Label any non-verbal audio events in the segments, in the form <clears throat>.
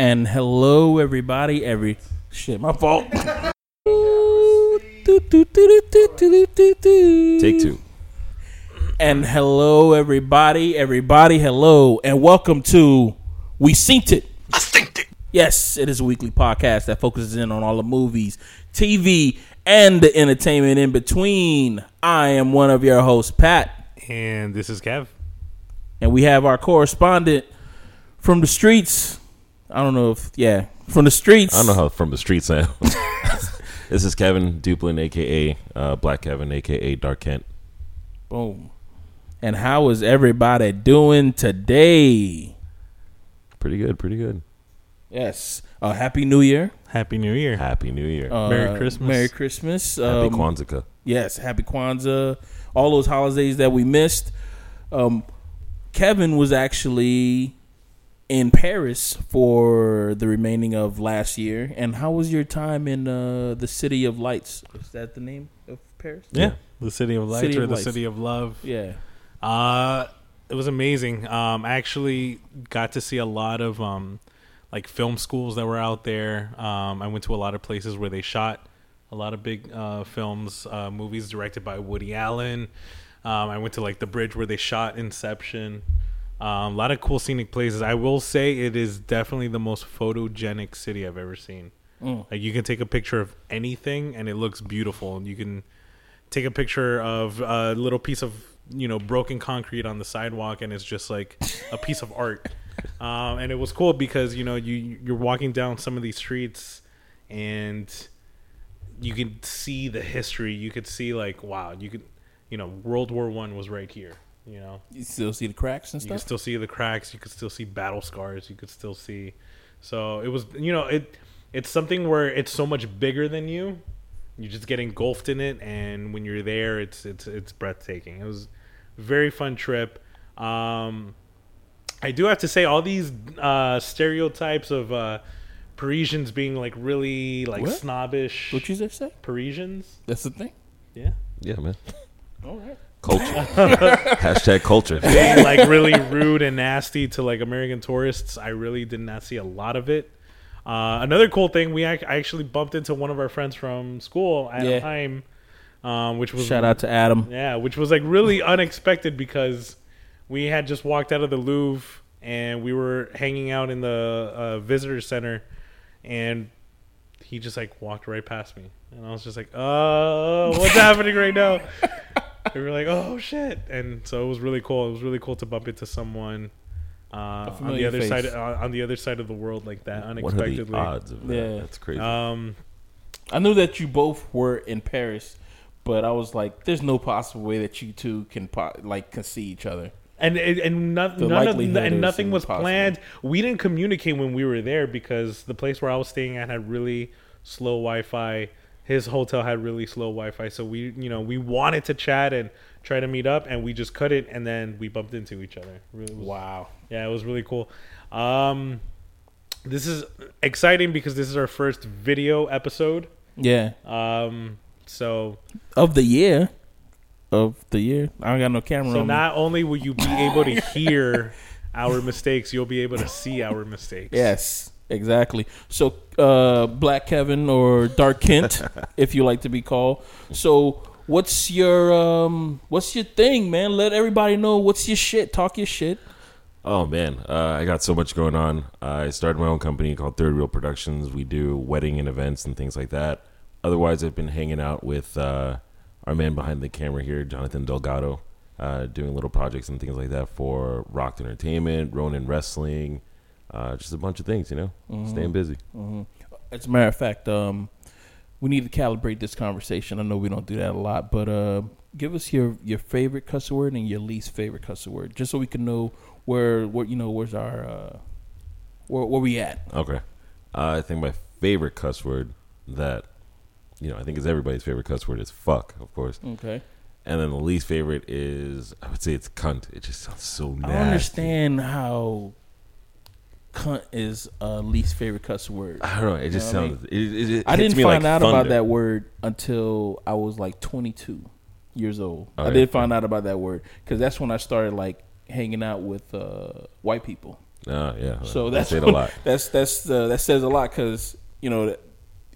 And hello, everybody. Every shit, my fault. Take two. And hello, everybody. Everybody, hello, and welcome to We Synced It. I synced it. Yes, it is a weekly podcast that focuses in on all the movies, TV, and the entertainment in between. I am one of your hosts, Pat, And this is Kev. and we have our correspondent from the streets. I don't know if yeah, from the streets. I don't know how from the street sounds. <laughs> this is Kevin Duplin, aka uh, Black Kevin, aka Dark Kent. Boom. And how is everybody doing today? Pretty good, pretty good. Yes. Uh, Happy New Year. Happy New Year. Happy New Year. Uh, Merry Christmas. Merry Christmas. Happy Um, Kwanzaa. Yes, Happy Kwanzaa. All those holidays that we missed. Um, Kevin was actually in Paris for the remaining of last year. And how was your time in uh, the City of Lights? Is that the name of Paris? yeah. The City of Lights City or of the Lights. City of Love. Yeah. Uh it was amazing. Um I actually got to see a lot of um like film schools that were out there. Um I went to a lot of places where they shot a lot of big uh films, uh movies directed by Woody Allen. Um I went to like the bridge where they shot Inception. Um, a lot of cool scenic places. I will say it is definitely the most photogenic city I've ever seen. Mm. Like you can take a picture of anything and it looks beautiful. And you can take a picture of a little piece of you know broken concrete on the sidewalk and it's just like a piece of art. <laughs> Um, and it was cool because you know you you're walking down some of these streets and you can see the history. You could see like wow, you could you know World War One was right here. You know You still see the cracks and stuff. you can still see the cracks. You could still see battle scars. You could still see. So it was, you know, it it's something where it's so much bigger than you. You just get engulfed in it, and when you're there, it's it's it's breathtaking. It was a very fun trip. Um, I do have to say, all these uh, stereotypes of uh, Parisians being like really like What? snobbish. What you just say? Parisians? That's the thing? Yeah. Yeah, man. All right. Culture. <laughs> Hashtag culture. being like really rude and nasty to like American tourists. I really did not see a lot of it. Uh, another cool thing, we ac- I actually bumped into one of our friends from school, at Yeah. time, um, which was Shout out to Adam. yeah, which was like really unexpected because we had just walked out of the Louvre and we were hanging out in the uh, visitor center, and he just like walked right past me, and I was just like, "Oh, what's <laughs> happening right now?" We were like, "Oh shit!" And so it was really cool. It was really cool to bump into someone uh, on the other face. side uh, on the other side of the world like that unexpectedly. What are the odds of that? Yeah. That's crazy. Um, I knew that you both were in Paris, but I was like, "There's no possible way that you two can po- like can see each other." and and, and no, none of, and nothing was impossible. planned. We didn't communicate when we were there because the place where I was staying at had really slow Wi-Fi. His hotel had really slow Wi-Fi, so we you know we wanted to chat and try to meet up, and we just cut it, and then we bumped into each other. Really, was- Wow. yeah, it was really cool. Um, this is exciting because this is our first video episode. Yeah. Um, so Of the year. Of the year. I don't got no camera So on me. not only will you be able to <laughs> hear our mistakes, you'll be able to see our mistakes. Yes, exactly. So, uh, Black Kevin or Dark Kent, <laughs> if you like to be called. So, what's your um, what's your thing, man? Let everybody know what's your shit. Talk your shit. Oh man, uh, I got so much going on. I started my own company called Third Wheel Productions. We do wedding and events and things like that. Otherwise, I've been hanging out with uh, our man behind the camera here, Jonathan Delgado, uh, doing little projects and things like that for Rock Entertainment, Ronin Wrestling, uh, just a bunch of things. You know, staying busy. hmm As a matter of fact, um, we need to calibrate this conversation. I know we don't do that a lot, but uh, give us your your favorite cuss word and your least favorite cuss word, just so we can know where where you know where's our uh, where where we at. Okay, I think my favorite cuss word that you know I think is everybody's favorite cuss word is fuck, of course. Okay. And then the least favorite is I would say it's cunt. It just sounds so nasty. I understand how cunt is a least favorite cuss word. I don't know. It just You know what I sounds. It, it, it I didn't find like out about that word until I was like 22 years old. I Okay. did find out about that word because that's when I started like hanging out with uh, white people. Uh, yeah. So that's say it a lot. <laughs> That's that's uh, that says a lot because you know that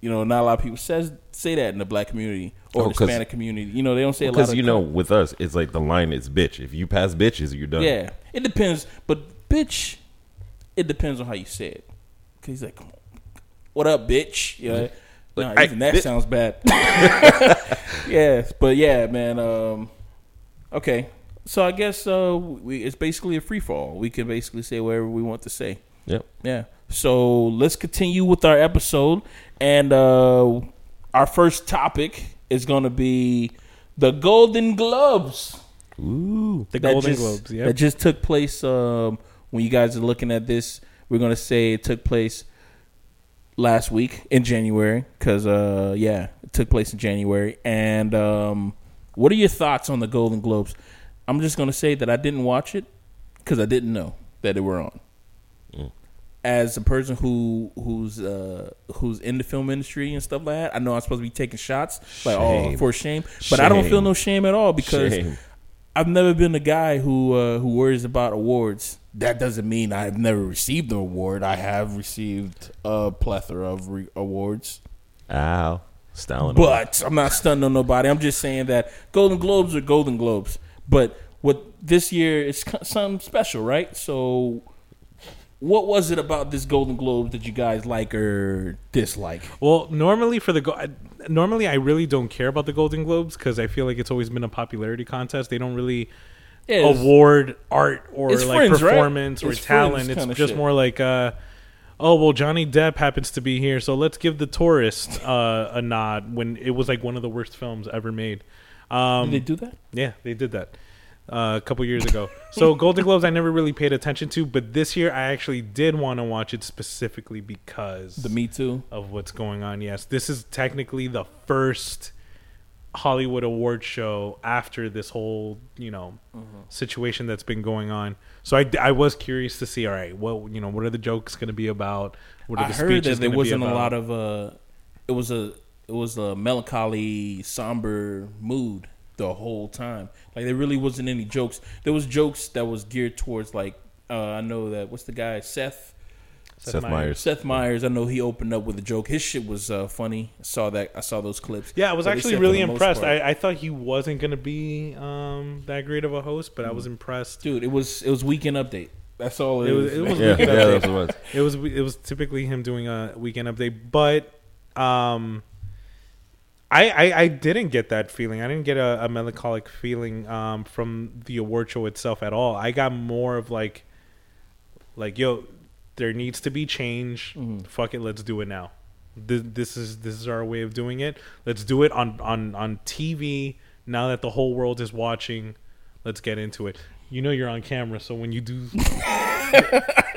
you know not a lot of people says say that in the black community or Oh, the Hispanic community. You know they don't say a lot Because you know, with us, it's like the line is bitch. If you pass bitches, you're done. Yeah, it depends, but bitch, it depends on how you say it. Cause he's like, "Come on, what up, bitch?" Yeah, Like, nah, I- even that bitch. sounds bad. <laughs> <laughs> yes, but yeah, man. Um, okay, so I guess uh, we it's basically a free fall. We can basically say whatever we want to say. Yep. Yeah. So let's continue with our episode, and uh, our first topic is going to be the Golden Globes Ooh. The Golden just- Globes. That just took place um, when you guys are looking at this. We're gonna say it took place last week in January because uh, yeah, it took place in January. And um, what are your thoughts on the Golden Globes? I'm just gonna say that I didn't watch it because I didn't know that they were on. Mm. As a person who who's uh, who's in the film industry and stuff like that, I know I'm supposed to be taking shots like oh for shame, but I don't feel no shame at all because Shame. I've never been a guy who uh, who worries about awards. That doesn't mean I've never received an award. I have received a plethora of re- awards, Ow. Stalin. but I'm not stunning on nobody. I'm just saying that Golden Globes are Golden Globes. But what this year is co- something special, right? So, what was it about this Golden Globes that you guys like or dislike? Well, normally for the go- I- normally I really don't care about the Golden Globes because I feel like it's always been a popularity contest. They don't really Yeah, award art or like Friends, right? performance or It's talent. It's just shit. more like, uh, oh well, Johnny Depp happens to be here, so let's give the tourist uh, a nod. When it was like one of the worst films ever made. Um, Did they do that? yeah, they did that uh, a couple years ago. so <laughs> Golden Globes, I never really paid attention to, but this year I actually did want to watch it specifically because The Me Too. of what's going on. Yes, this is technically the first Hollywood award show after this whole you know Mm-hmm. situation that's been going on. So I, I was curious to see. All right, what you know, what are the jokes going to be about? What are I the heard speeches that there wasn't a lot of uh, it was a it was a melancholy, somber mood the whole time. Like there really wasn't any jokes. There was jokes that was geared towards like uh, I know that what's the guy Seth Seth Meyers. Seth Meyers. I know he opened up with a joke. His shit was uh, funny. I saw that. I saw those clips. Yeah, I was But actually said for really the most impressed. part- I, I thought he wasn't going to be um, that great of a host, but I was impressed. dude, it was it was weekend update. That's all it, It was- is, it was Yeah, Weekend yeah, Update. that's what it was. It was it was typically him doing a weekend update, but um, I, I I didn't get that feeling. I didn't get a, a melancholic feeling um, from the award show itself at all. I got more of like like yo, there needs to be change. Mm-hmm. Fuck it, let's do it now. This, this is this is our way of doing it. Let's do it on on on TV now that the whole world is watching. Let's get into it. You know you're on camera, so when you do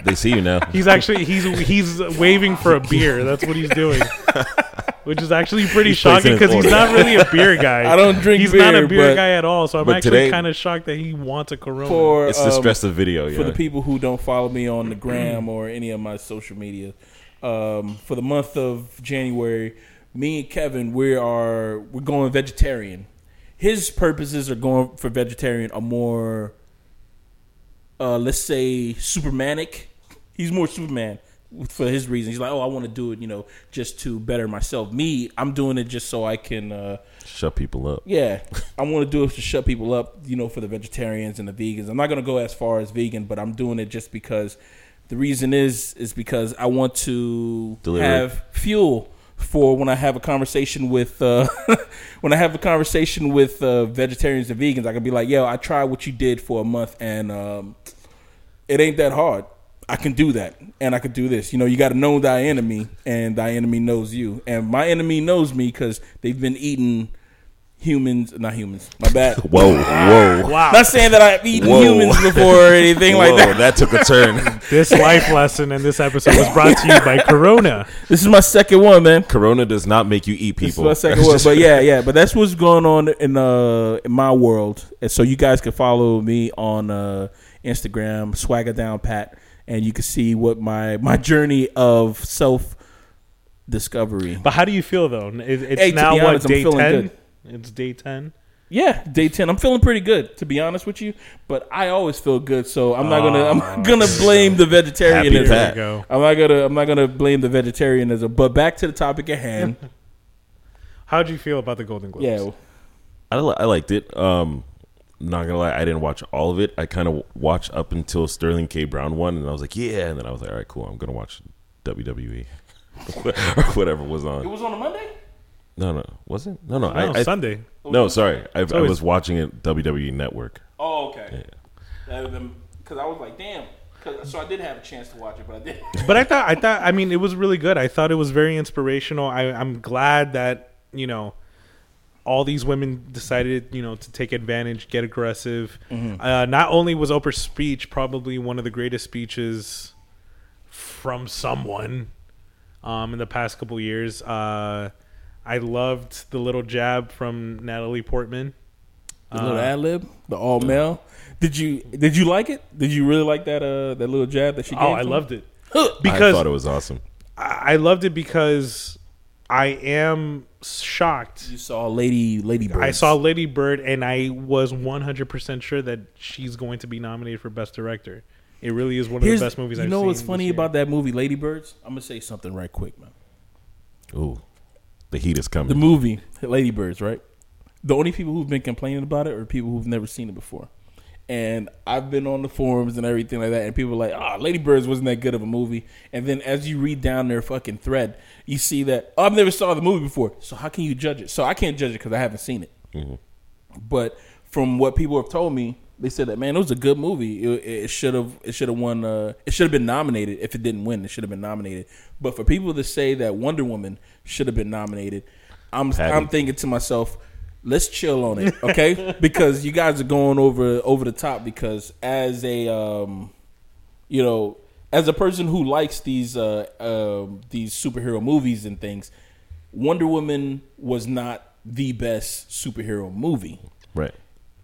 They see you now. He's actually he's he's waving for a beer. That's what he's doing, <laughs> which is actually <laughs> pretty He's shocking because he's not really a beer <laughs> guy. I don't drink He's beer, not a beer but guy at all. So I'm actually today- kind of shocked that he wants a Corona. for It's the um, stress of video. for Yeah. the people who don't follow me on the <clears throat> gram or any of my social media, um, for the month of January, me and Kevin we are we're going vegetarian. His purposes are going for vegetarian are more, uh, let's say, Supermanic. He's more Superman for his reasons. He's like, oh, I want to do it, you know, just to better myself. Me, I'm doing it just so I can. Uh, Shut people up. yeah, I want to do it to shut people up, you know, for the vegetarians and the vegans. I'm not going to go as far as vegan, but I'm doing it just because the reason is is because I want to Deliver. have fuel for when I have a conversation with uh, <laughs> when I have a conversation with uh, vegetarians and vegans. I can be like, "Yo, I tried what you did for a month, and um, it ain't that hard. I can do that, and I can do this. You know, you got to know thy enemy, and thy enemy knows you. And my enemy knows me because they've been eating humans, not humans. My bad. <laughs> Whoa, whoa. wow, Not saying that I've eaten Whoa. humans before or anything like that. that took a turn. <laughs> this life lesson in this episode was brought to you by Corona. This is my second one, man. Corona does not make you eat This is people. my second one, but <laughs> yeah, yeah. But that's what's going on in uh in my world, and so you guys can follow me on uh Instagram, Swagger Down Pat, and you can see what my my journey of self discovery. But how do you feel though? It, it's Hey, to now be what honest, I'm day feeling ten? good. It's day ten. Yeah, day ten. I'm feeling pretty good, to be honest with you. But I always feel good, so I'm not gonna. I'm not gonna blame the vegetarianism. Pat. Go. I'm not gonna. I'm not gonna blame the vegetarianism. But back to the topic at hand. <laughs> How'd you feel about the Golden Globes? yeah, I, li- I liked it. Um, not gonna lie, I didn't watch all of it. I kind of watched up until Sterling K. Brown won, and I was like, yeah. And then I was like, all right, cool. I'm gonna watch WWE <laughs> or whatever was on. it was on a Monday. No, no, was it? No, no. No, I, I Sunday. Oh, no, sorry. I, I was watching it WWE Network. Oh, okay. Because I was like, damn. 'Cause- so I did have a chance to watch it, but I did. <laughs> but I thought I thought I mean it was really good. I thought it was very inspirational. I, I'm glad that you know all these women decided you know to take advantage, get aggressive. Uh, not only was Oprah's speech probably one of the greatest speeches from someone um, in the past couple years. Uh, I loved the little jab from Natalie Portman. The little ad lib, the all male. Did you did you like it? Did you really like that uh that little jab that she gave? Oh, I loved it because I thought it was awesome. I I loved it because I am shocked. You saw Lady Lady Bird. I saw Lady Bird, and I was 100% sure that she's going to be nominated for Best Director. It really is one of Here's, the best movies you I've know seen. what's funny year. about that movie, Lady Birds? I'm gonna say something right quick, man. Ooh, the heat is coming. The movie Lady Birds, right? The only people who've been complaining about it are people who've never seen it before. And I've been on the forums and everything like that, and people are like, "Ah, Lady Birds wasn't that good of a movie." And then as you read down their fucking thread, you see that oh, I've never saw the movie before. So how can you judge it? So I can't judge it because I haven't seen it. But from what people have told me, they said that man, it was a good movie. It, it should have it should have won. Uh, it should have been nominated. If it didn't win, it should have been nominated. But for people to say that Wonder Woman should have been nominated, I'm Patty. I'm thinking to myself, let's chill on it, okay? <laughs> because you guys are going over over the top. Because as a um, you know, as a person who likes these uh, um these superhero movies and things, Wonder Woman was not the best superhero movie right.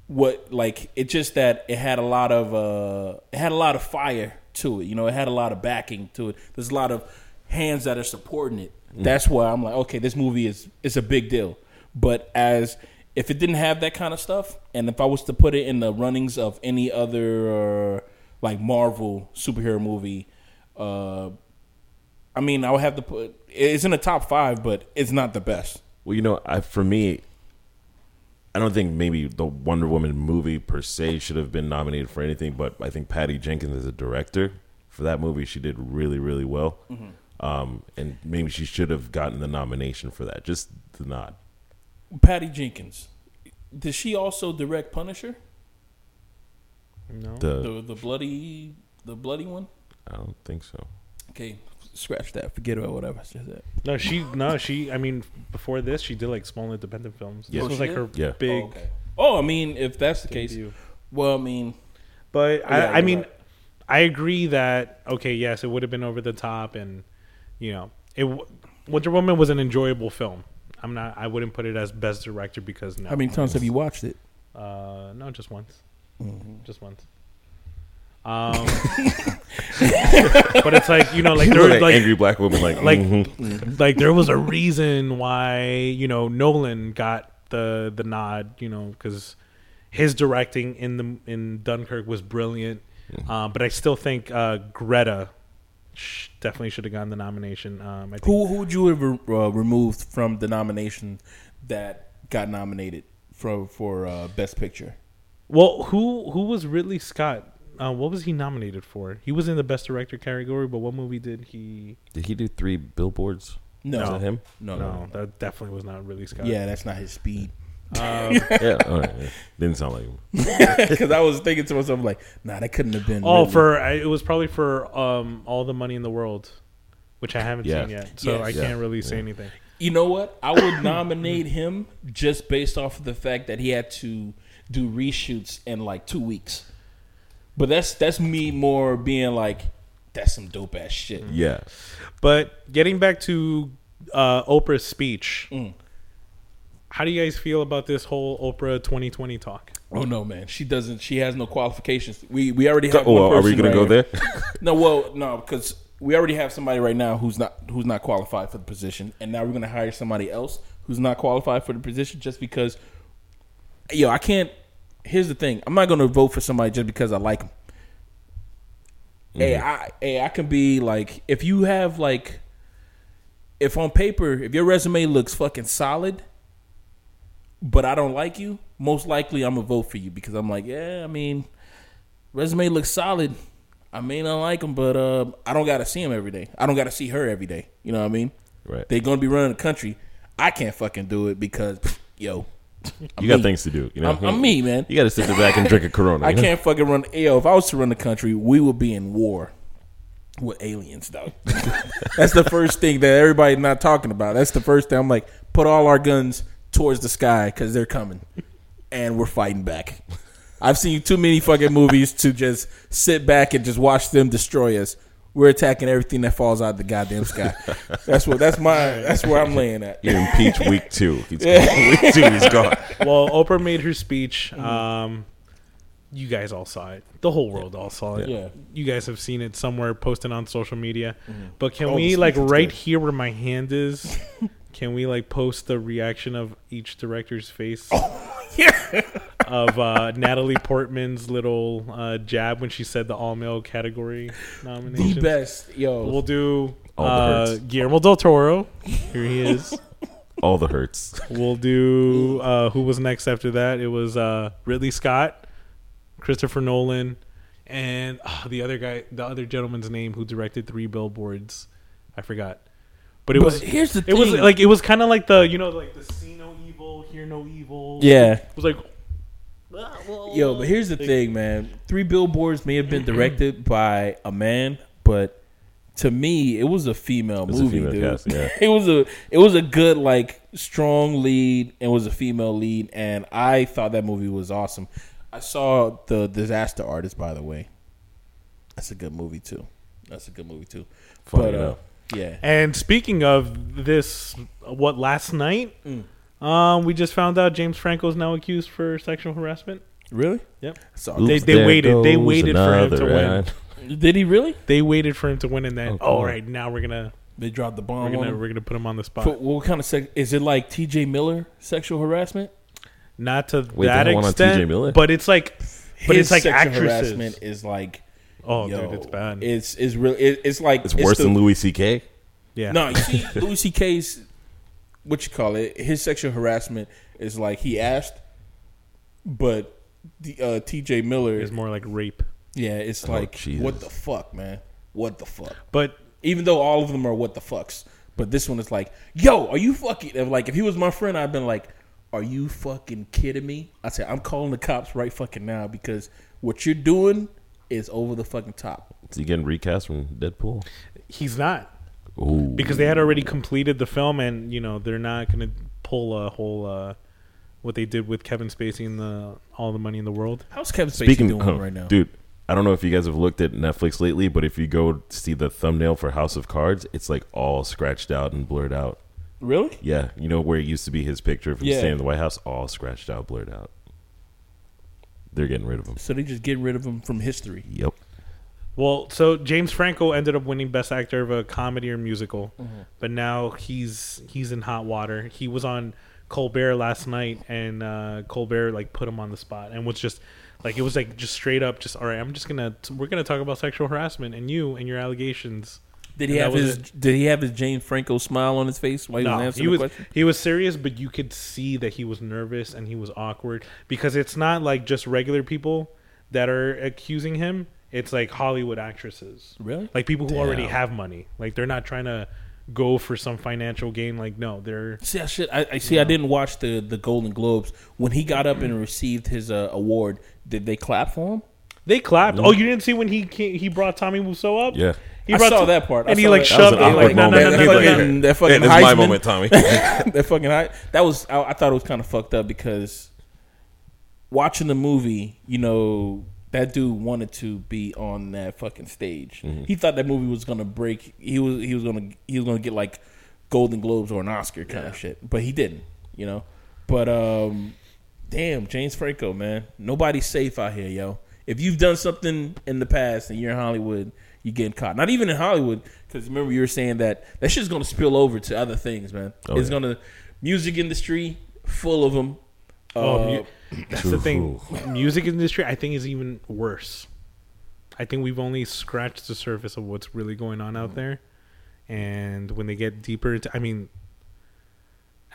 what like it just that it had a lot of uh it had a lot of fire to it you know it had a lot of backing to it there's a lot of hands that are supporting it that's why i'm like okay this movie is is a big deal but as if it didn't have that kind of stuff and if i was to put it in the runnings of any other uh, like marvel superhero movie uh i mean i would have to put it's in the top five but it's not the best Well, you know, I, for me, I don't think maybe the Wonder Woman movie per se should have been nominated for anything, but I think Patty Jenkins as a director for that movie, she did really, really well. Um, and maybe she should have gotten the nomination for that, just the nod. Patty jenkins did she also direct punisher No. The, the the bloody the bloody one. I don't think so. Okay, scratch that. Forget about whatever I said. That. No, she no, she I mean before this she did like small independent films. Yeah. This was like she her? Yeah. big Oh, okay. Oh, I mean, if that's the case, debut. well, I mean, But Yeah, I, I mean, right. I agree that okay, yes, it would have been over the top, and you know, it w- Wonder Woman was an enjoyable film. I'm not. I wouldn't put it as best director because no. how many times have you watched it? Uh, no, just once. Mm-hmm. Just once. Um, <laughs> but it's like you know, like there was like, like angry black woman, like, like mhm. like there was a reason why you know Nolan got the the nod you know because his directing in the in Dunkirk was brilliant um, but I still think uh, Greta sh- definitely should have gotten the nomination um, I think Who who would you have re- uh, removed from the nomination that got nominated for for uh, best picture? well who who was Ridley Scott uh, what was he nominated for he was in the best director category but what movie did he did he do three billboards? No, Is that him? No, no, no. that definitely was not Ridley Scott Yeah, that's not his speed. Um, <laughs> yeah, all right. yeah. Didn't sound like him. <laughs> Because I was thinking to myself, like, nah, that couldn't have been. Oh, Ridley. for I- it was probably for um all the money in the world, which I haven't Yeah. seen yet, so Yes. I Yeah. can't really say anything. You know what? I would <coughs> nominate him just based off of the fact that he had to do reshoots in like two weeks. But that's that's me more being like, that's some dope ass shit. Yeah. But getting back to uh, Oprah's speech, Mm. How do you guys feel about this whole Oprah 2020 talk? Oh no, man, she doesn't. She has no qualifications. We we already have. Oh, one are we person gonna go here. there? <laughs> <laughs> No, well, no, because we already have somebody right now who's not who's not qualified for the position, and now we're gonna hire somebody else who's not qualified for the position just because yo, I can't. Here's the thing: I'm not gonna vote for somebody just because I like them. Hey, mm-hmm. I hey, I can be like, if you have like, if on paper, if your resume looks fucking solid, but I don't like you, most likely I'm gonna vote for you because I'm like, yeah, I mean, resume looks solid. I may not like him, but uh, I don't gotta see him every day. I don't gotta see her every day. You know what I mean? Right. They're gonna be running the country. I can't fucking do it because, yo, I'm <laughs> you got me. things to do. You know, I'm, I'm me, man. You got to sit back and drink a Corona. <laughs> I you know? can't fucking run. Yo, if I was to run the country, we would be in war with aliens, though. <laughs> That's the first thing that everybody's not talking about. That's the first thing. I'm like, put all our guns towards the sky because they're coming, and we're fighting back. I've seen too many fucking movies to just sit back and just watch them destroy us. We're attacking everything that falls out of the goddamn sky. That's what. That's my. That's where I'm laying at. You're impeached week two. He's <laughs> gone. week two, he's gone. well, Oprah made her speech. Mm-hmm. Um, you guys all saw it. The whole world all saw it. Yeah. You guys have seen it somewhere posted on social media. But can Oh, the we like right good. here where my hand is? <laughs> can we like post the reaction of each director's face <laughs> Yeah, of uh, Natalie Portman's little uh, jab when she said the all male category nomination. The best, yo. We'll do All uh. Guillermo del Toro. Here he is. All the hurts. We'll do uh, who was next after that? It was uh, Ridley Scott, Christopher Nolan, and uh, the other guy, the other gentleman's name who directed Three Billboards. I forgot. But it But was here's the it was like it was kind of like the you know like the see no evil, hear no evil. Yeah. it was like Yo, but here's the thing, man. Three billboards may have been directed by a man, but to me, it was a female was a movie, female dude. cast, yeah. <laughs> it was a it was a good, like, strong lead, and was a female lead, and I thought that movie was awesome. I saw the Disaster Artist, by the way. That's a good movie too. That's a good movie too. Funny but uh, yeah, And speaking of this, what last night? Mm. Um, we just found out James Franco is now accused for sexual harassment. really? Yep. So They- Oops, they there waited- they waited for him to another win. ad. did he really? They waited for him to win, and then Oh, cool. right now we're gonna They dropped the bomb. we're gonna him? we're gonna put him on the spot. For- what kind of sex? Is it like T.J. Miller sexual harassment? Not to Wait, that they have one on extent, TJ Miller? but it's like, but His it's like sexual actresses. harassment is like Oh, yo, dude, it's bad. It's it's real. It, it's like It's worse the- than Louis C.K. yeah, No, you see, <laughs> Louis C.K.'s what you call it. His sexual harassment is like he asked, but the uh, T.J. Miller, it's more like rape. yeah, it's Oh, like Jesus. what the fuck, man, what the fuck. But Even though all of them are what the fucks, but this one is like, yo, are you fucking? if, Like if he was my friend, I'd been like, are you fucking kidding me? I said, I'm calling the cops right fucking now because what you're doing is over the fucking top. Is he getting recast from Deadpool? he's not Ooh. because they had already completed the film, and you know they're not gonna pull a whole uh, what they did with Kevin Spacey in the All the Money in the World. How's Kevin Spacey Speaking doing oh, right now? dude, I don't know if you guys have looked at Netflix lately, but if you go see the thumbnail for House of Cards, it's like all scratched out and blurred out. Really? Yeah, you know where it used to be his picture of him Yeah. standing in the White House, all scratched out, blurred out. They're getting rid of him. So they're just getting rid of him from history. Yep. Well, so James Franco ended up winning Best Actor of a Comedy or Musical, but now he's he's in hot water. He was on Colbert last night, and uh, Colbert like put him on the spot, and was just like it was like just straight up, just all right. I'm just gonna we're gonna talk about sexual harassment and you and your allegations. Did he And have his was Did he have his James Franco smile on his face while he was answering he was the question? he was serious, but you could see that he was nervous and he was awkward because it's not like just regular people that are accusing him. It's like Hollywood actresses. Really? like people who already have money. Like they're not trying to go for some financial gain. Like no, they're See, I should. I, I see. I didn't watch the the Golden Globes when he got up and received his uh, award. Did they clap for him? They clapped. Oh, you didn't see when he came, he brought Tommy Wiseau up? Yeah. he I brought saw to- that part. I and he saw like that. That was shoved an it. Like no, no, no, no, That no, fucking, no. that fucking Hey, my Heisman- moment, Tommy. <laughs> that fucking high. That was. I, I thought it was kind of fucked up because watching the movie, you know, that dude wanted to be on that fucking stage. Mm-hmm. He thought that movie was gonna break. He was. He was gonna. He was gonna get like Golden Globes or an Oscar kind of shit, but he didn't. You know. But um, damn, James Franco, man, nobody's safe out here, yo. If you've done something in the past and you're in Hollywood, you're getting caught. Not even in Hollywood, because remember you were saying that that shit's gonna spill over to other things, man. Oh, it's yeah. gonna music industry full of them. Oh, Uh, mu- <clears throat> That's the thing. Music industry, I think, is even worse. I think we've only scratched the surface of what's really going on out there, and when they get deeper into, I mean,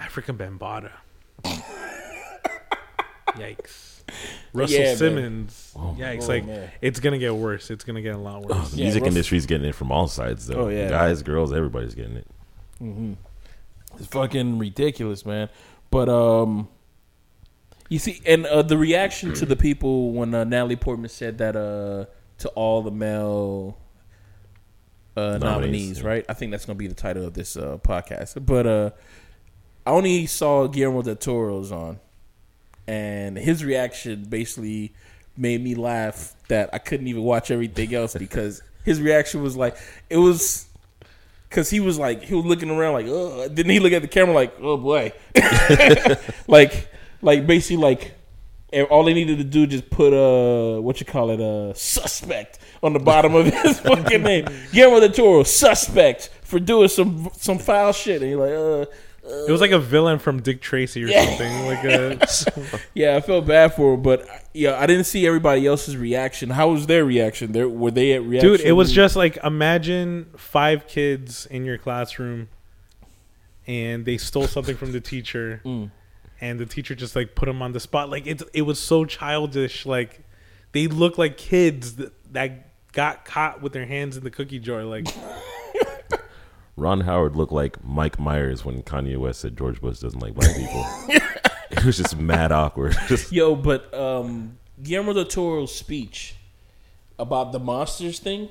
Afrika Bambaataa. <laughs> Yikes. Russell Yeah, man. Simmons. Oh, it's oh, like man. it's gonna get worse. It's gonna get a lot worse. Oh, the Yeah, music Russ- industry's getting it from all sides, though. Oh, yeah. Guys, girls, everybody's getting it. It's fucking ridiculous, man. But um, you see, and uh, the reaction to the people when uh, Natalie Portman said that uh to all the male uh, nominees, Nominees, yeah. right? I think that's gonna be the title of this uh, podcast. But uh, I only saw Guillermo del Toro's on, and his reaction basically made me laugh that I couldn't even watch everything else because <laughs> his reaction was like it was Cause he was like he was looking around like, oh. Didn't he look at the camera like, oh boy, <laughs> like, like basically like, and all they needed to do just put a what you call it a suspect on the bottom of his <laughs> fucking name, Guillermo del Toro, suspect for doing some some foul shit, and you're like, uh, It was like a villain from Dick Tracy or Yeah. something. Like a <laughs> yeah, I felt bad for him, but yeah, I didn't see everybody else's reaction. How was their reaction? There were they at reaction? dude. It was just like imagine five kids in your classroom, and they stole something from the teacher, <laughs> Mm. and the teacher just like put them on the spot. Like it's it was so childish. Like they look like kids that, that got caught with their hands in the cookie jar. Like <laughs> Ron Howard looked like Mike Myers when Kanye West said George Bush doesn't like black people. <laughs> it was just mad awkward. Just- <laughs> Yo, but um, Guillermo del Toro's speech about the monsters thing,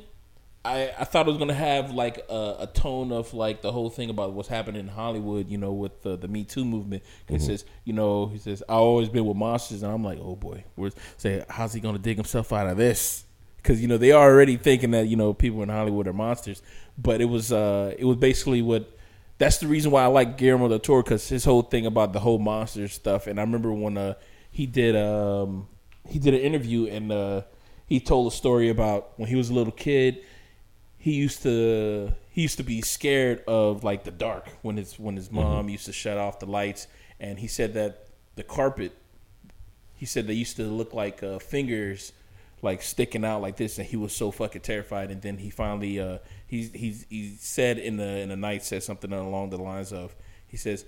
I, I thought it was gonna have like a, a tone of like the whole thing about what's happening in Hollywood, you know, with the, the Me Too movement. He says, you know, he says, I've always been with monsters, and I'm like, oh boy, where's say, how's he gonna dig himself out of this? Because you know they are already thinking that you know people in Hollywood are monsters, but it was uh it was basically what that's the reason why I like Guillermo del Toro because his whole thing about the whole monster stuff. And I remember when uh, he did um, he did an interview and uh, he told a story about when he was a little kid. He used to he used to be scared of like the dark when his when his mom used to shut off the lights. And he said that the carpet he said they used to look like uh, fingers like sticking out like this and he was so fucking terrified and then he finally uh he's he's he said in the in the night said something along the lines of he says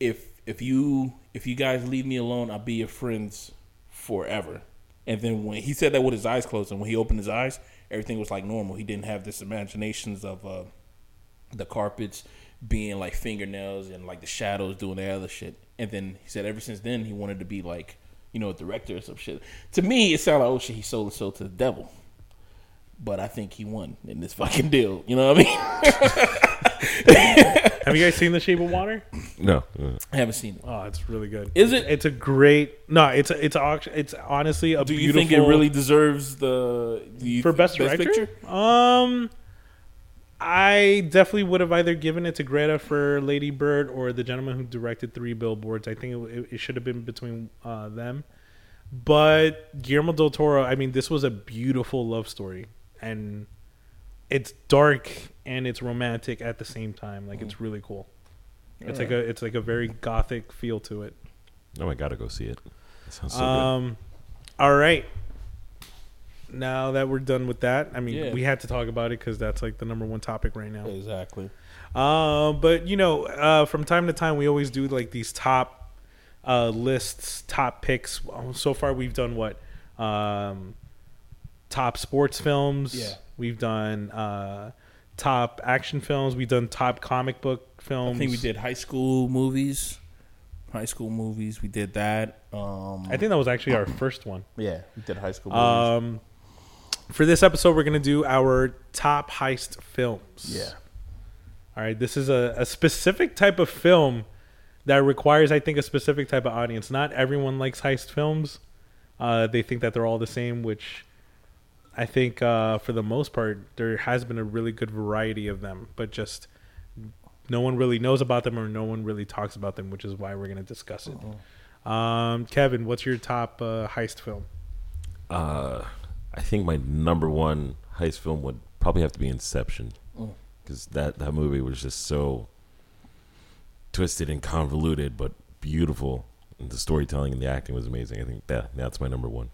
if if you if you guys leave me alone i'll be your friends forever and then when he said that with his eyes closed and when he opened his eyes everything was like normal he didn't have this imaginations of uh the carpets being like fingernails and like the shadows doing the other shit. And then he said ever since then he wanted to be like, you know, a director or some shit. To me, it sounded like, oh shit, he sold his soul to the devil. But I think he won in this fucking deal. You know what I mean? <laughs> have you guys seen The Shape of Water? no. I haven't seen it. Oh, it's really good. Is it? It's a great. No, it's a, it's a, it's honestly a Do you beautiful. think it really deserves the, the for best, director? picture? Um, I definitely would have either given it to Greta for Lady Bird or the gentleman who directed Three Billboards. I think it, it, it should have been between uh, them. But Guillermo del Toro, I mean, this was a beautiful love story, and it's dark and it's romantic at the same time. Like it's really cool. It's like a it's like a very gothic feel to it. Oh, I gotta go see it. That sounds so good. Um, all right. Now that we're done with that, I mean, Yeah. we had to talk about it because that's like the number one topic right now. Exactly. Um, but you know, uh, from time to time, we always do like these top uh, lists, top picks. Um, So far, we've done what? Um, top sports films. Yeah. We've done uh, top action films. We've done top comic book films. I think we did high school movies. High school movies. We did that. Um, I think that was actually our first one. yeah, we did high school movies. Um, for this episode, we're gonna do our top heist films. yeah. All right. This is a, a specific type of film that requires, I think, a specific type of audience. Not everyone likes heist films. Uh, they think that they're all the same, which I think, uh, for the most part, there has been a really good variety of them, but just no one really knows about them or no one really talks about them, which is why we're gonna discuss it. Um, Kevin, what's your top uh, heist film? Uh, I think my number one heist film would probably have to be Inception, because that that movie was just so twisted and convoluted, but beautiful. the storytelling and the acting was amazing. I think that that's my number one.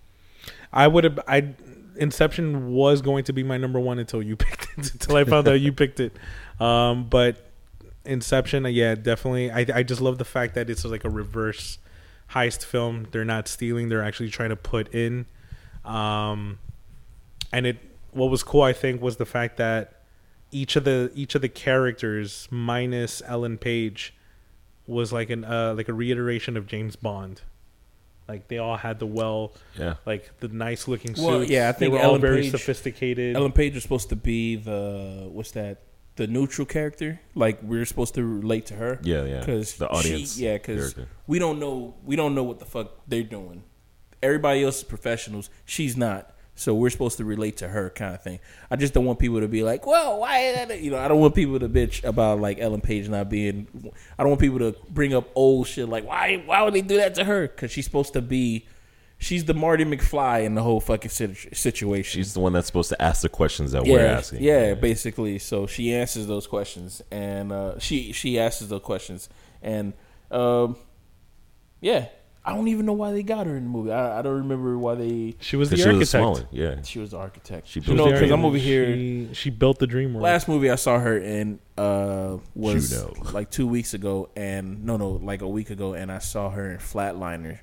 I would have. I Inception was going to be my number one until you <laughs> picked it. until I found out you picked it. Um, but Inception, uh, yeah, definitely. I I just love the fact that it's like a reverse heist film. They're not stealing; they're actually trying to put in. Um, and it what was cool, I think, was the fact that each of the each of the characters, minus Ellen Page, was like an uh, like a reiteration of James Bond. Like they all had the well, Yeah. like the nice looking suits. Well, yeah, I think they were all Ellen very Page- sophisticated. Ellen Page was supposed to be the what's that? The neutral character. Like we're supposed to relate to her. Yeah, yeah. Because the audience. She, yeah, because we don't know. We don't know what the fuck they're doing. Everybody else is professionals. She's not. So we're supposed to relate to her, kind of thing. I just don't want people to be like, "Well, why?" is that?" You know, I don't want people to bitch about like Ellen Page not being. I don't want people to bring up old shit like, "Why? Why would they do that to her?" Because she's supposed to be. She's the Marty McFly in the whole fucking situation. She's the one that's supposed to ask the questions that yeah, we're asking. Yeah, basically. So she answers those questions, and uh, she she answers those questions, and um, yeah, I don't even know why they got her in the movie. I, I don't remember why they. she was the Because she was architect. smaller. Yeah. She was the architect. She you know, because I'm over here. She, she built the dream world. Last movie I saw her in uh, was Juno. like two weeks ago, and no, no, like a week ago, and I saw her in Flatliner,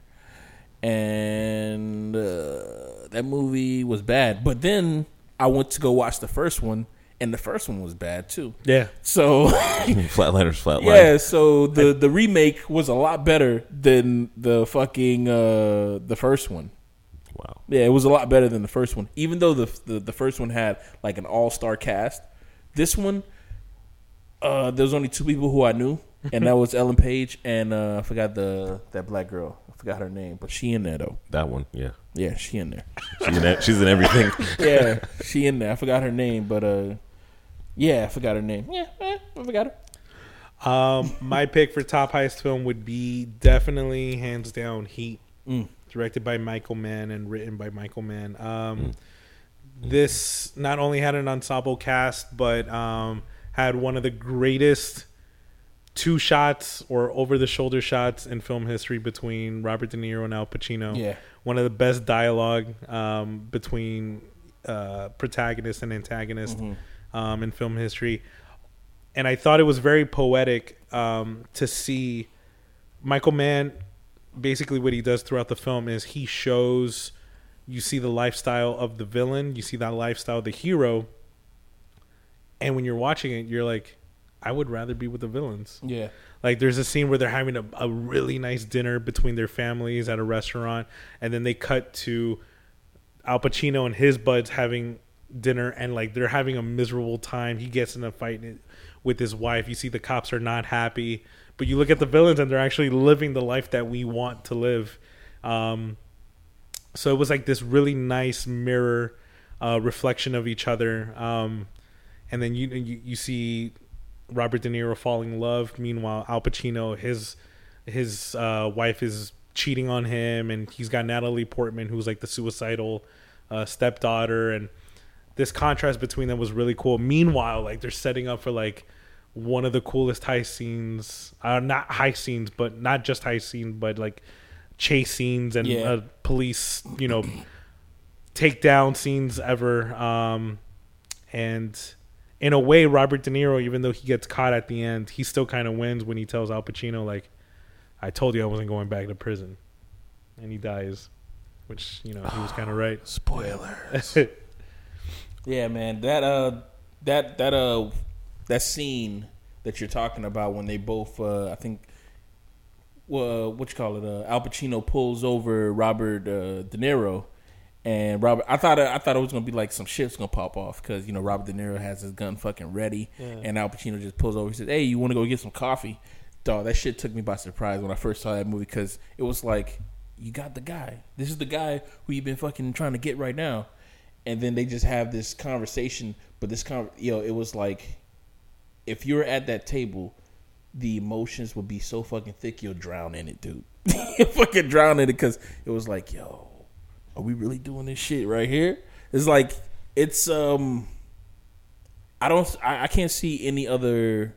and uh, that movie was bad. But then I went to go watch the first one, and the first one was bad too. yeah, So <laughs> Flatliners, flatline. yeah, so the the remake was a lot better than the fucking uh, the first one. Wow. Yeah, it was a lot better than the first one. Even though the the, the first one had like an all star cast, this one, uh, there was only two people who I knew, and that was Ellen Page and uh, I forgot the that black girl. I forgot her name, but she in there though. That one. Yeah. Yeah, she in there. She's in, e- she's in everything. <laughs> Yeah, she in there. I forgot her name, but uh, yeah, I forgot her name. Yeah, eh, I forgot her. Um, <laughs> my pick for top heist film would be definitely hands down Heat, Mm. directed by Michael Mann and written by Michael Mann. Um, This not only had an ensemble cast, but um, had one of the greatest two shots or over the shoulder shots in film history between Robert De Niro and Al Pacino. Yeah. One of the best dialogue um, between uh, protagonist and antagonist um, in film history and I thought it was very poetic um, to see Michael Mann. Basically, what he does throughout the film is he shows you see the lifestyle of the villain, you see that lifestyle of the hero, and when you're watching it, you're like, I would rather be with the villains. Yeah, Like there's a scene where they're having a, a really nice dinner between their families at a restaurant, and then they cut to Al Pacino and his buds having dinner, and like they're having a miserable time. He gets in a fight with his wife. You see the cops are not happy, but you look at the villains and they're actually living the life that we want to live. Um, so it was like this really nice mirror uh, reflection of each other. Um, and then you, you you see Robert De Niro falling in love. Meanwhile, Al Pacino, his his uh, wife is cheating on him, and he's got Natalie Portman, who's like the suicidal uh, stepdaughter, and this contrast between them was really cool. Meanwhile, like they're setting up for like one of the coolest high scenes, uh, not high scenes, but not just high scenes, but like chase scenes and Yeah. uh, police, you know, takedown scenes ever. Um, and in a way, Robert De Niro, even though he gets caught at the end, he still kind of wins when he tells Al Pacino, like, "I told you I wasn't going back to prison," and he dies, which you know he was kind of right. <sighs> Spoilers. <laughs> Yeah, man. That uh that that uh that scene that you're talking about when they both uh I think well, what you call it? Uh, Al Pacino pulls over Robert uh, De Niro, and Robert. I thought I thought it was gonna be like some shit's gonna pop off because you know Robert De Niro has his gun fucking ready, and Al Pacino just pulls over. He says, "Hey, you want to go get some coffee?" Dog, that shit took me by surprise when I first saw that movie because it was like, you got the guy. This is the guy who you've been fucking trying to get right now, and then they just have this conversation. But this con, you know, it was like, if you're at that table the emotions would be so fucking thick you'll drown in it, dude. <laughs> you fucking drown in it because it was like, yo, are we really doing this shit right here? It's like it's um, I don't, I, I can't see any other,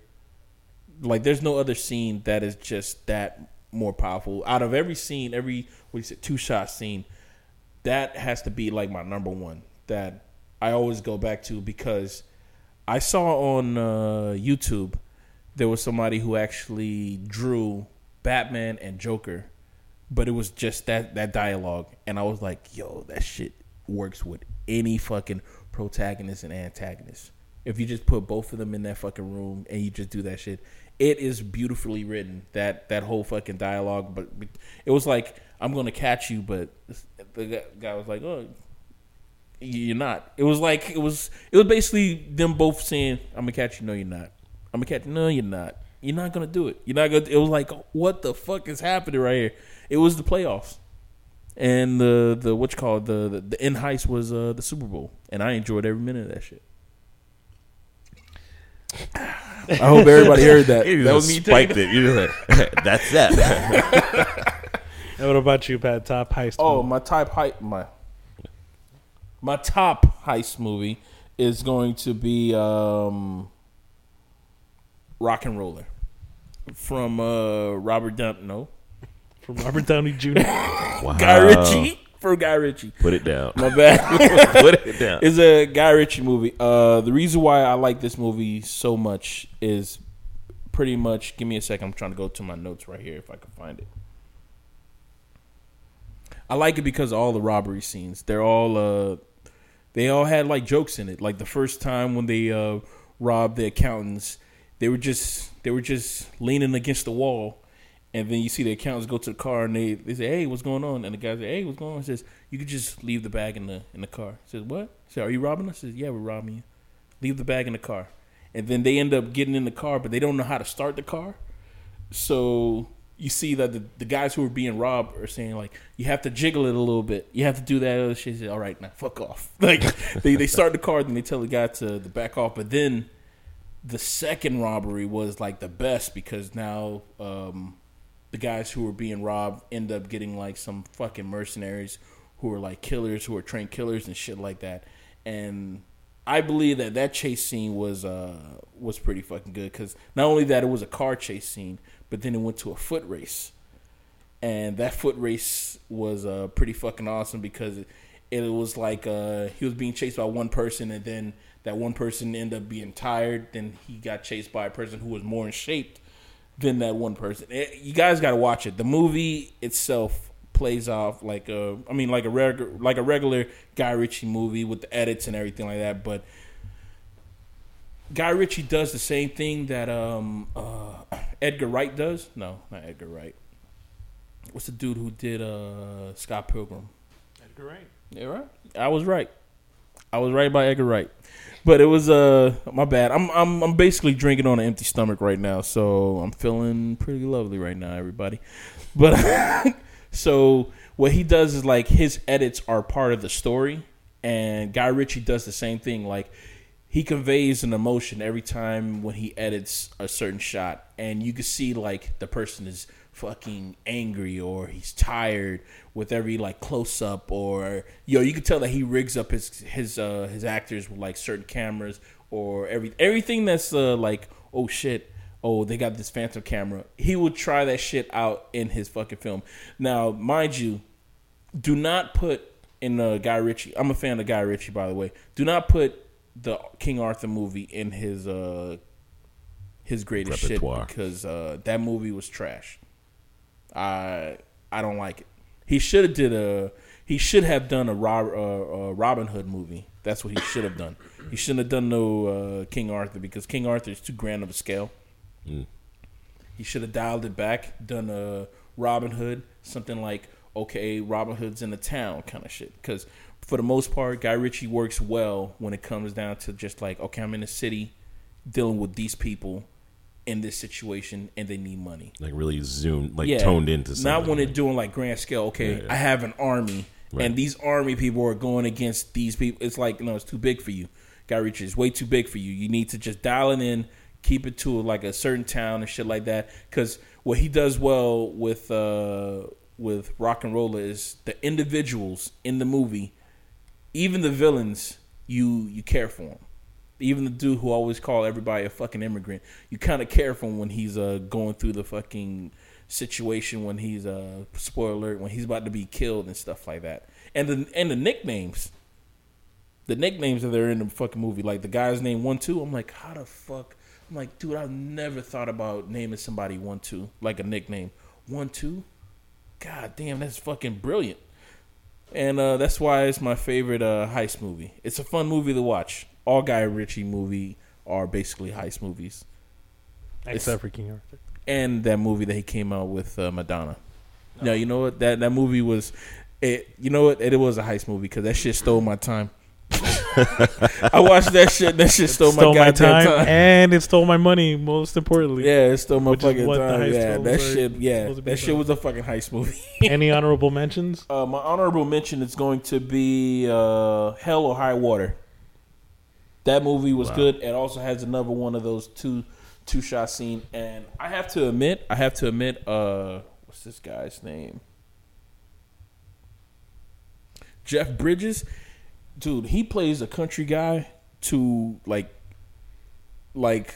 like, there's no other scene that is just that more powerful. Out of every scene, every what you say, two shot scene, that has to be like my number one that I always go back to because I saw on uh, YouTube there was somebody who actually drew Batman and Joker, but it was just that that dialogue, and I was like, yo, that shit works with any fucking protagonist and antagonist. If you just put both of them in that fucking room and you just do that shit, it is beautifully written. That that whole fucking dialogue, but it was like I'm gonna catch you, but the guy was like, oh, you're not. It was like it was it was basically them both saying, I'm gonna catch you. No, you're not. I'm gonna catch you. No, you're not. You're not gonna do it. You're not gonna. It was like, what the fuck is happening right here? It was the playoffs, and the the what you call it, the the, the end heist was uh, the Super Bowl, and I enjoyed every minute of that shit. I hope everybody heard that. <laughs> You that was me spiked taking it. You just like, <laughs> that's that. <laughs> And what about you, Pat? Top heist. Oh, movie? my top heist my my top heist movie is going to be um, RocknRolla from uh, Robert Downey. No, from Robert Downey Jr. <laughs> wow. Guy Ritchie. For Guy Ritchie. Put it down. My bad. <laughs> Put it down. It's a Guy Ritchie movie. Uh, the reason why I like this movie so much is pretty much. Give me a second. I'm trying to go to my notes right here if I can find it. I like it because of all the robbery scenes. They're all uh, they all had like jokes in it. Like the first time when they uh, robbed the accountants, they were just they were just leaning against the wall. And then you see the accountants go to the car and they, they say, "Hey, what's going on?" And the guy says, "Hey, what's going on?" He says, "You could just leave the bag in the in the car." He says, "What?" He says, "Are you robbing us?" He says, "Yeah, we're robbing you. Leave the bag in the car." And then they end up getting in the car, but they don't know how to start the car. So you see that the, the guys who are being robbed are saying like, "You have to jiggle it a little bit. You have to do that other shit." "All right, now fuck off." <laughs> Like they they start the car, then they tell the guy to, to back off. But then the second robbery was like the best because now um, the guys who were being robbed end up getting like some fucking mercenaries who are like killers who are trained killers and shit like that and i believe that that chase scene was uh was pretty fucking good because not only that it was a car chase scene but then it went to a foot race and that foot race was uh pretty fucking awesome because it, it was like uh he was being chased by one person and then that one person ended up being tired then he got chased by a person who was more in shape than that one person. It- you guys got to watch it. The movie itself plays off like a, I mean, like a regular, like a regular Guy Ritchie movie with the edits and everything like that. But Guy Ritchie does the same thing that um, uh, Edgar Wright does. No, not Edgar Wright. What's the dude who did uh, Scott Pilgrim? Edgar Wright. Yeah, right. I was right. I was right about Edgar Wright. But it was uh my bad. I'm I'm I'm basically drinking on an empty stomach right now, so I'm feeling pretty lovely right now, everybody. But <laughs> so what he does is like his edits are part of the story, and Guy Ritchie does the same thing. Like he conveys an emotion every time when he edits a certain shot, and you can see like the person is fucking angry or he's tired with every like close up or yo you can tell that he rigs up his his uh his actors with like certain cameras or every everything that's uh like oh shit oh they got this phantom camera he will try that shit out in his fucking film now mind you do not put in uh, Guy Ritchie. I'm a fan of Guy Ritchie, by the way. Do not put the King Arthur movie in his uh his greatest Repertoire. shit because uh, that movie was trash. I I don't like it. He should have did a he should have done a, Rob, uh, a Robin Hood movie. That's what he should have done. He shouldn't have done no uh, King Arthur because King Arthur is too grand of a scale. Mm. He should have dialed it back, done a Robin Hood, something like okay, Robin Hood's in the town kind of shit. Because for the most part, Guy Ritchie works well when it comes down to just like okay, I'm in the city dealing with these people in this situation and they need money. Like really zoomed, like toned into something. Not when like, it's doing like grand scale. Okay, Yeah, yeah. I have an army, Right. and these army people are going against these people. It's like no, it's too big for you. Guy Ritchie is way too big for you. You need to just dial it in, keep it to like a certain town and shit like that. Because what he does well with uh with RocknRolla is the individuals in the movie, even the villains, you you care for them. Even the dude who always call everybody a fucking immigrant, you kind of care for him when he's uh going through the fucking situation when he's uh spoiler alert when he's about to be killed and stuff like that. And the and the nicknames, the nicknames that they're in the fucking movie, like the guy's name One Two. I'm like, how the fuck? I'm like, dude, I've never thought about naming somebody One Two like a nickname. One Two. God damn, that's fucking brilliant. And uh, that's why it's my favorite uh, heist movie. It's a fun movie to watch. All Guy Ritchie movie are basically heist movies, Except for King Arthur. and that movie that he came out with uh, Madonna. No, you know what? That that movie was, it. You know what? It, was a heist movie because that shit stole my time. <laughs> I watched that shit. That shit stole, stole my my time, time. and it stole my money. Most importantly, Yeah, it stole my fucking time. Yeah, that shit. Yeah, that shit was a fucking heist movie. <laughs> Any honorable mentions? Uh, my honorable mention is going to be uh, Hell or High Water. That movie was Wow. good. It also has another one of those two two shot scene. And I have to admit, I have to admit, uh, what's this guy's name? Jeff Bridges, dude, he plays a country guy to like, like,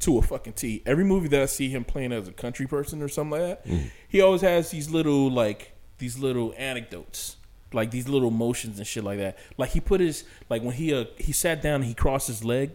to a fucking T. Every movie that I see him playing as a country person or something like that, he always has these little like these little anecdotes, like these little motions and shit like that. Like he put his like when he uh he sat down and he crossed his leg,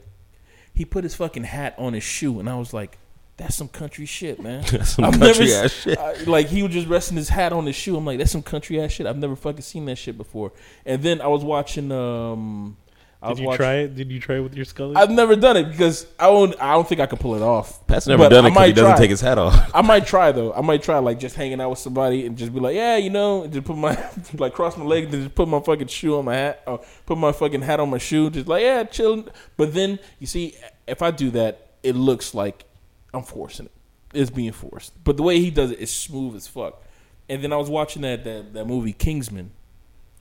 he put his fucking hat on his shoe, and I was like. That's some country shit, <laughs> man. That's some I've country never, ass shit. I- like he was just resting his hat on his shoe. I'm like, that's some country ass shit. I've never fucking seen that shit before. And then I was watching. um I Did you watching, try it? Did you try it with your Scully? I've never done it because I don't. I don't think I could pull it off. Pat's never But done it because he doesn't try. take his hat off. <laughs> I might try though. I might try like just hanging out with somebody and just be like, yeah, you know, and just put my <laughs> like cross my legs and just put my fucking shoe on my hat or put my fucking hat on my shoe, just like yeah, chilling. But then you see, if I do that, it looks like I'm forcing it. It's being forced. But the way he does it is smooth as fuck. And then I was watching that that, that movie Kingsman,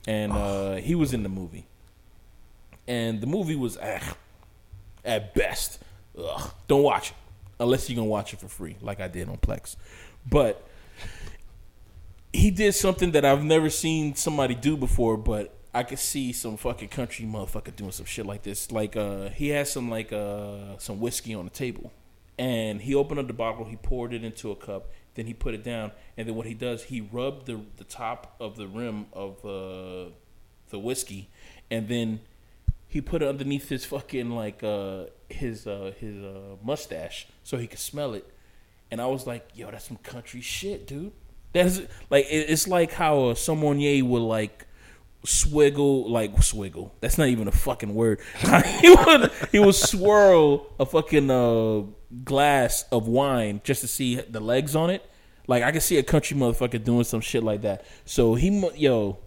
and uh, he was in the movie, and the movie was eh, at best. Ugh, don't watch it unless you're gonna watch it for free, like I did on Plex. But he did something that I've never seen somebody do before, but I could see some fucking country motherfucker doing some shit like this. Like uh he had some like uh some whiskey on the table. And he opened up the bottle, he poured it into a cup, then he put it down, and then what he does, he rubbed the the top of the rim of uh the whiskey, and then he put it underneath his fucking like uh his uh his uh mustache so he could smell it. And i was like yo that's some country shit dude. That's like it- it's like how a sommelier would like swiggle like swiggle. That's not even a fucking word. <laughs> He would he would swirl a fucking uh glass of wine just to see the legs on it. Like i can see a country motherfucker doing some shit like that. So he yo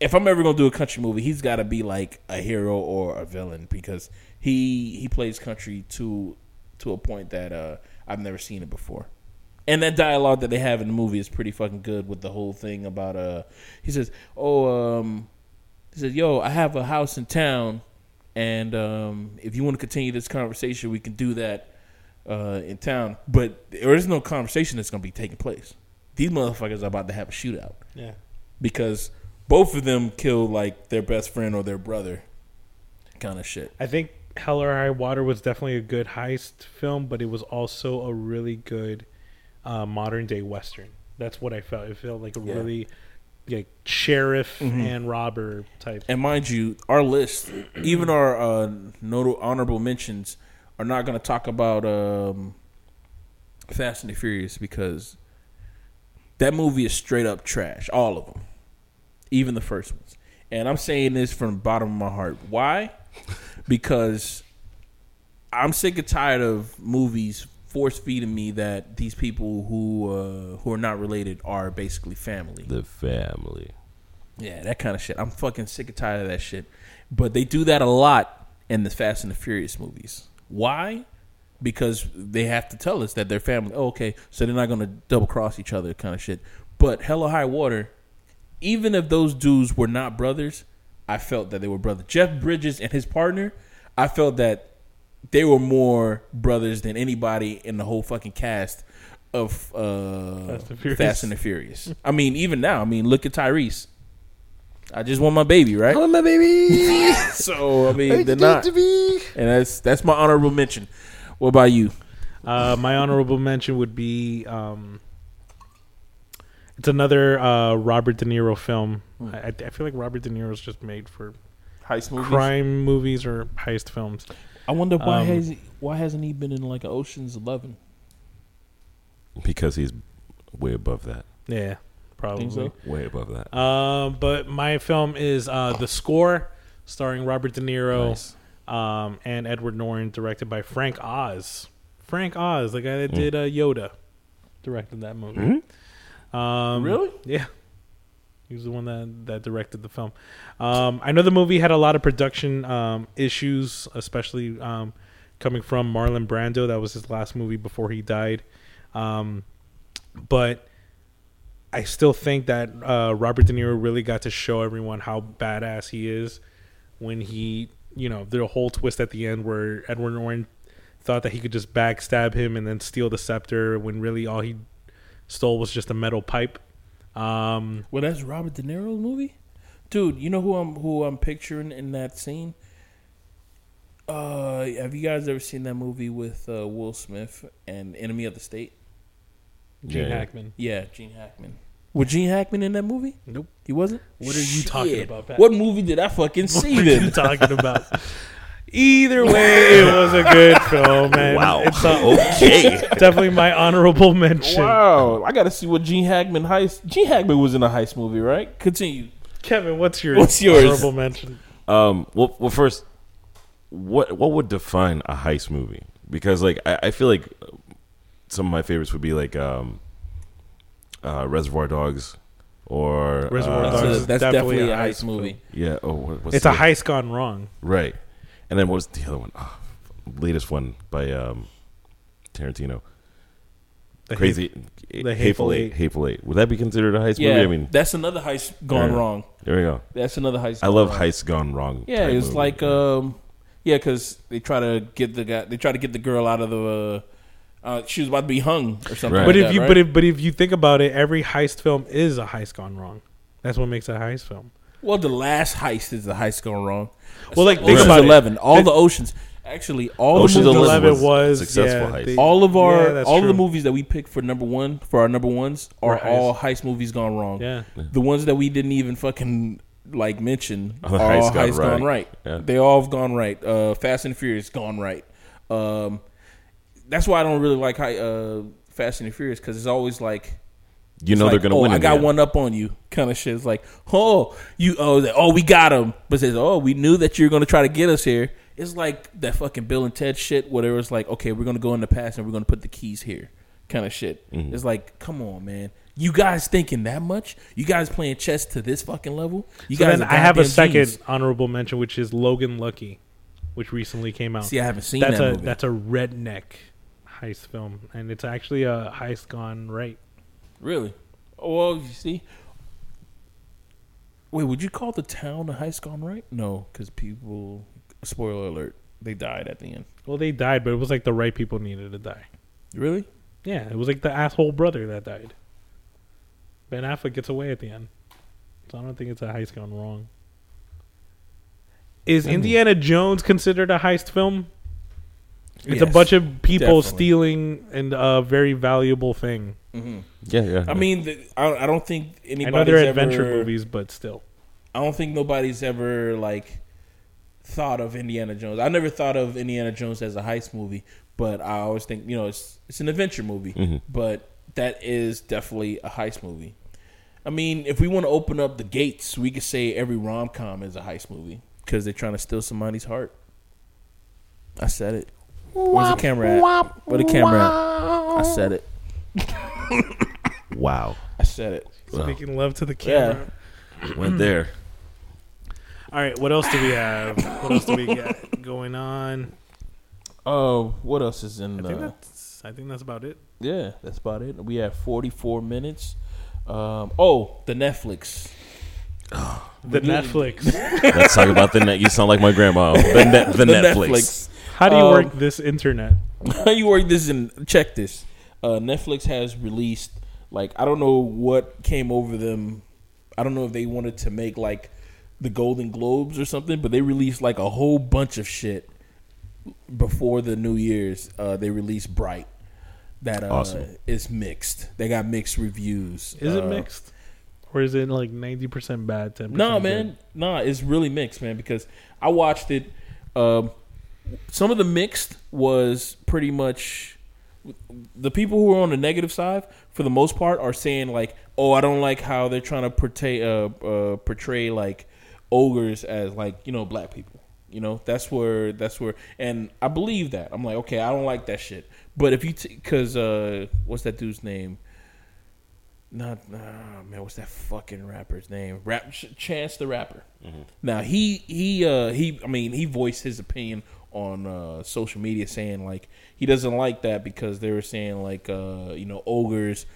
if I'm ever gonna do a country movie, he's got to be like a hero or a villain because he he plays country to to a point that uh, I've never seen it before. And that dialogue that they have in the movie is pretty fucking good with the whole thing about uh he says, "Oh, um he says, "Yo, I have a house in town and um if you want to continue this conversation, we can do that uh in town, but there is no conversation that's going to be taking place. These motherfuckers are about to have a shootout." yeah. because both of them killed like their best friend or their brother, kind of shit. I think Hell or High Water was definitely a good heist film, but it was also a really good uh, modern day western. That's what I felt. It felt like a Yeah. really like sheriff Mhm. and robber type. And mind you, our list, even our uh, notable honorable mentions, are not going to talk about um, Fast and the Furious because that movie is straight up trash. All of them, even the first ones. And I'm saying this from the bottom of my heart. Why? <laughs> Because I'm sick and tired of movies force feeding me that these people who uh, who are not related are basically family. The family. Yeah, that kind of shit. I'm fucking sick and tired of that shit. But they do that a lot in the Fast and the Furious movies. Why? Because they have to tell us that they're family. Oh, okay, so they're not going to double cross each other, kind of shit. But Hell or High Water, even if those dudes were not brothers, I felt that they were brothers. Jeff Bridges and his partner, I felt that they were more brothers than anybody in the whole fucking cast of uh, Fast and. Fast and the Furious. I mean, even now, I mean, look at Tyrese. I just want my baby, right? I want my baby. <laughs> So I mean, they're not, and that's that's my honorable mention. What about you? Uh, my honorable mention would be um, It's another uh, Robert De Niro film. I, I feel like Robert De Niro is just made for Heist movies. crime movies or heist films. I wonder why Um, has he, why hasn't he been in like Ocean's Eleven? because he's way above that. Yeah, probably. Think so? Way above that. Um, but my film is uh, The Score, starring Robert De Niro Nice. um, and Edward Norton, directed by Frank Oz. Frank Oz, the guy that Mm. did uh, Yoda, directed that movie. Um, Really? Yeah. He was the one that, that directed the film. Um, I know the movie had a lot of production um, issues, especially um, coming from Marlon Brando. That was his last movie before he died. Um, but I still think that uh, Robert De Niro really got to show everyone how badass he is when he, you know, the whole twist at the end where Edward Norton thought that he could just backstab him and then steal the scepter when really all he stole was just a metal pipe. Um, Well, that's Robert De Niro's movie, dude. You know who I'm who I'm picturing in that scene. Uh, have you guys ever seen that movie with uh, Will Smith and Enemy of the State? Gene Yeah, yeah. Hackman. Yeah, Gene Hackman. Was Gene Hackman in that movie? Nope. He wasn't. What are you talking about, Pat? What movie did I fucking see What are you then? talking about? <laughs> Either way, it <laughs> was a good film, and Wow. it's uh, <laughs> okay. definitely my honorable mention. Wow, I got to see what Gene Hackman heist. Gene Hackman was in a heist movie, right? Continue. Kevin, what's your What's yours? honorable mention? Um. Well, well, first, what what would define a heist movie? Because like I, I feel like some of my favorites would be like um, uh, Reservoir Dogs, or Reservoir uh, That's, Dogs a, that's definitely definitely, a a heist heist movie. Yeah. Oh, what, what's It's a the- heist gone wrong. Right. And then what was the other one? Oh, latest one by um, Tarantino. The Crazy. the Hateful Hateful Eight. Eight. Hateful Eight. Would that be considered a heist Yeah, movie? I mean, that's another heist gone Yeah. wrong. there we go. That's another heist. I gone love wrong. heists gone wrong. Yeah, it's movie. like um, yeah, because they try to get the guy, they try to get the girl out of the. Uh, uh, she was about to be hung or something. Right. like But if that, you right? but if but if you think about it, every heist film is a heist gone wrong. That's what makes a heist film. well, the last heist is the heist gone wrong. Well, like think Ocean's about it. Eleven, all Think- the oceans. Actually, all Ocean's the movies, Eleven Eleven was, was successful yeah, heist. they- all of our Yeah, that's all of the movies that we picked for number one for our number ones are Were heist. all heist movies gone wrong. Yeah. The ones that we didn't even fucking like mention All are the all heists gone heist gone right. right. Yeah. They all have gone right. Uh, Fast and Furious gone right. Um, that's why I don't really like hi- uh, Fast and Furious because it's always like you know it's they're like, gonna oh, win. I got end. one up on you, kind of shit. It's like, oh, you, oh, oh, we got him, but says, oh, we knew that you were gonna try to get us here. It's like that fucking Bill and Ted shit, whatever. It's like, okay, we're gonna go in the past and we're gonna put the keys here, kind of shit. Mm-hmm. It's like, come on, man, you guys thinking that much? You guys playing chess to this fucking level? You So guys, then I have a second genius. honorable mention, which is Logan Lucky, which recently came out. See, I haven't seen that's that a movie. that's a redneck heist film, and it's actually a heist gone right. really? Oh, well, you see. Wait, would you call the town a heist gone right? No, because people. Spoiler alert: they died at the end. Well, they died, but it was like the right people needed to die. Really? Yeah, it was like the asshole brother that died. Ben Affleck gets away at the end, so I don't think it's a heist gone wrong. Is Indiana Jones considered a heist film? It's a bunch of people definitely. stealing and a very valuable thing. Yeah, yeah. I mean, the, I, I don't think I anybody's know they're adventure ever, movies, but still. I don't think nobody's ever like thought of Indiana Jones. I never thought of Indiana Jones as a heist movie, but I always think you know it's it's an adventure movie, Mhm. but that is definitely a heist movie. I mean, if we want to open up the gates, we could say every rom com is a heist movie because they're trying to steal somebody's heart. I said it. Where's the camera at? Where the camera at? I said it. <laughs> wow. I said it. Wow. Making love to the Yeah. camera. <clears throat> Went there. All right, what else do we have? What else do we got going on? Oh, what else is in I the? think that's I think that's about it. Yeah, that's about it. We have 44 minutes. Um, oh, the Netflix. The Netflix. <laughs> Let's talk about the net. You sound like my grandma. The, <laughs> net, the, Netflix. How do you Um, work this internet? <laughs> How you work this and Check this. Uh, Netflix has released like I don't know what came over them. I don't know if they wanted to make like the Golden Globes or something, but they released like a whole bunch of shit before the New Year's. Uh, they released Bright. that uh, Awesome. is mixed. They got mixed reviews. Is it Uh, mixed, or is it like ninety percent bad, ten percent? No, man, no, it's really mixed, man. Because I watched it. Um, some of the mixed was pretty much the people who are on the negative side, for the most part, are saying like, "Oh, I don't like how they're trying to portray, uh, uh, portray like ogres as like you know black people." You know, that's where that's where, and I believe that. I'm like, okay, I don't like that shit. But if you, because uh, what's that dude's name? Not, man, what's that fucking rapper's name? Rap Chance the Rapper. Now he he uh he I mean he voiced his opinion on uh social media saying like he doesn't like that because they were saying like uh you know ogres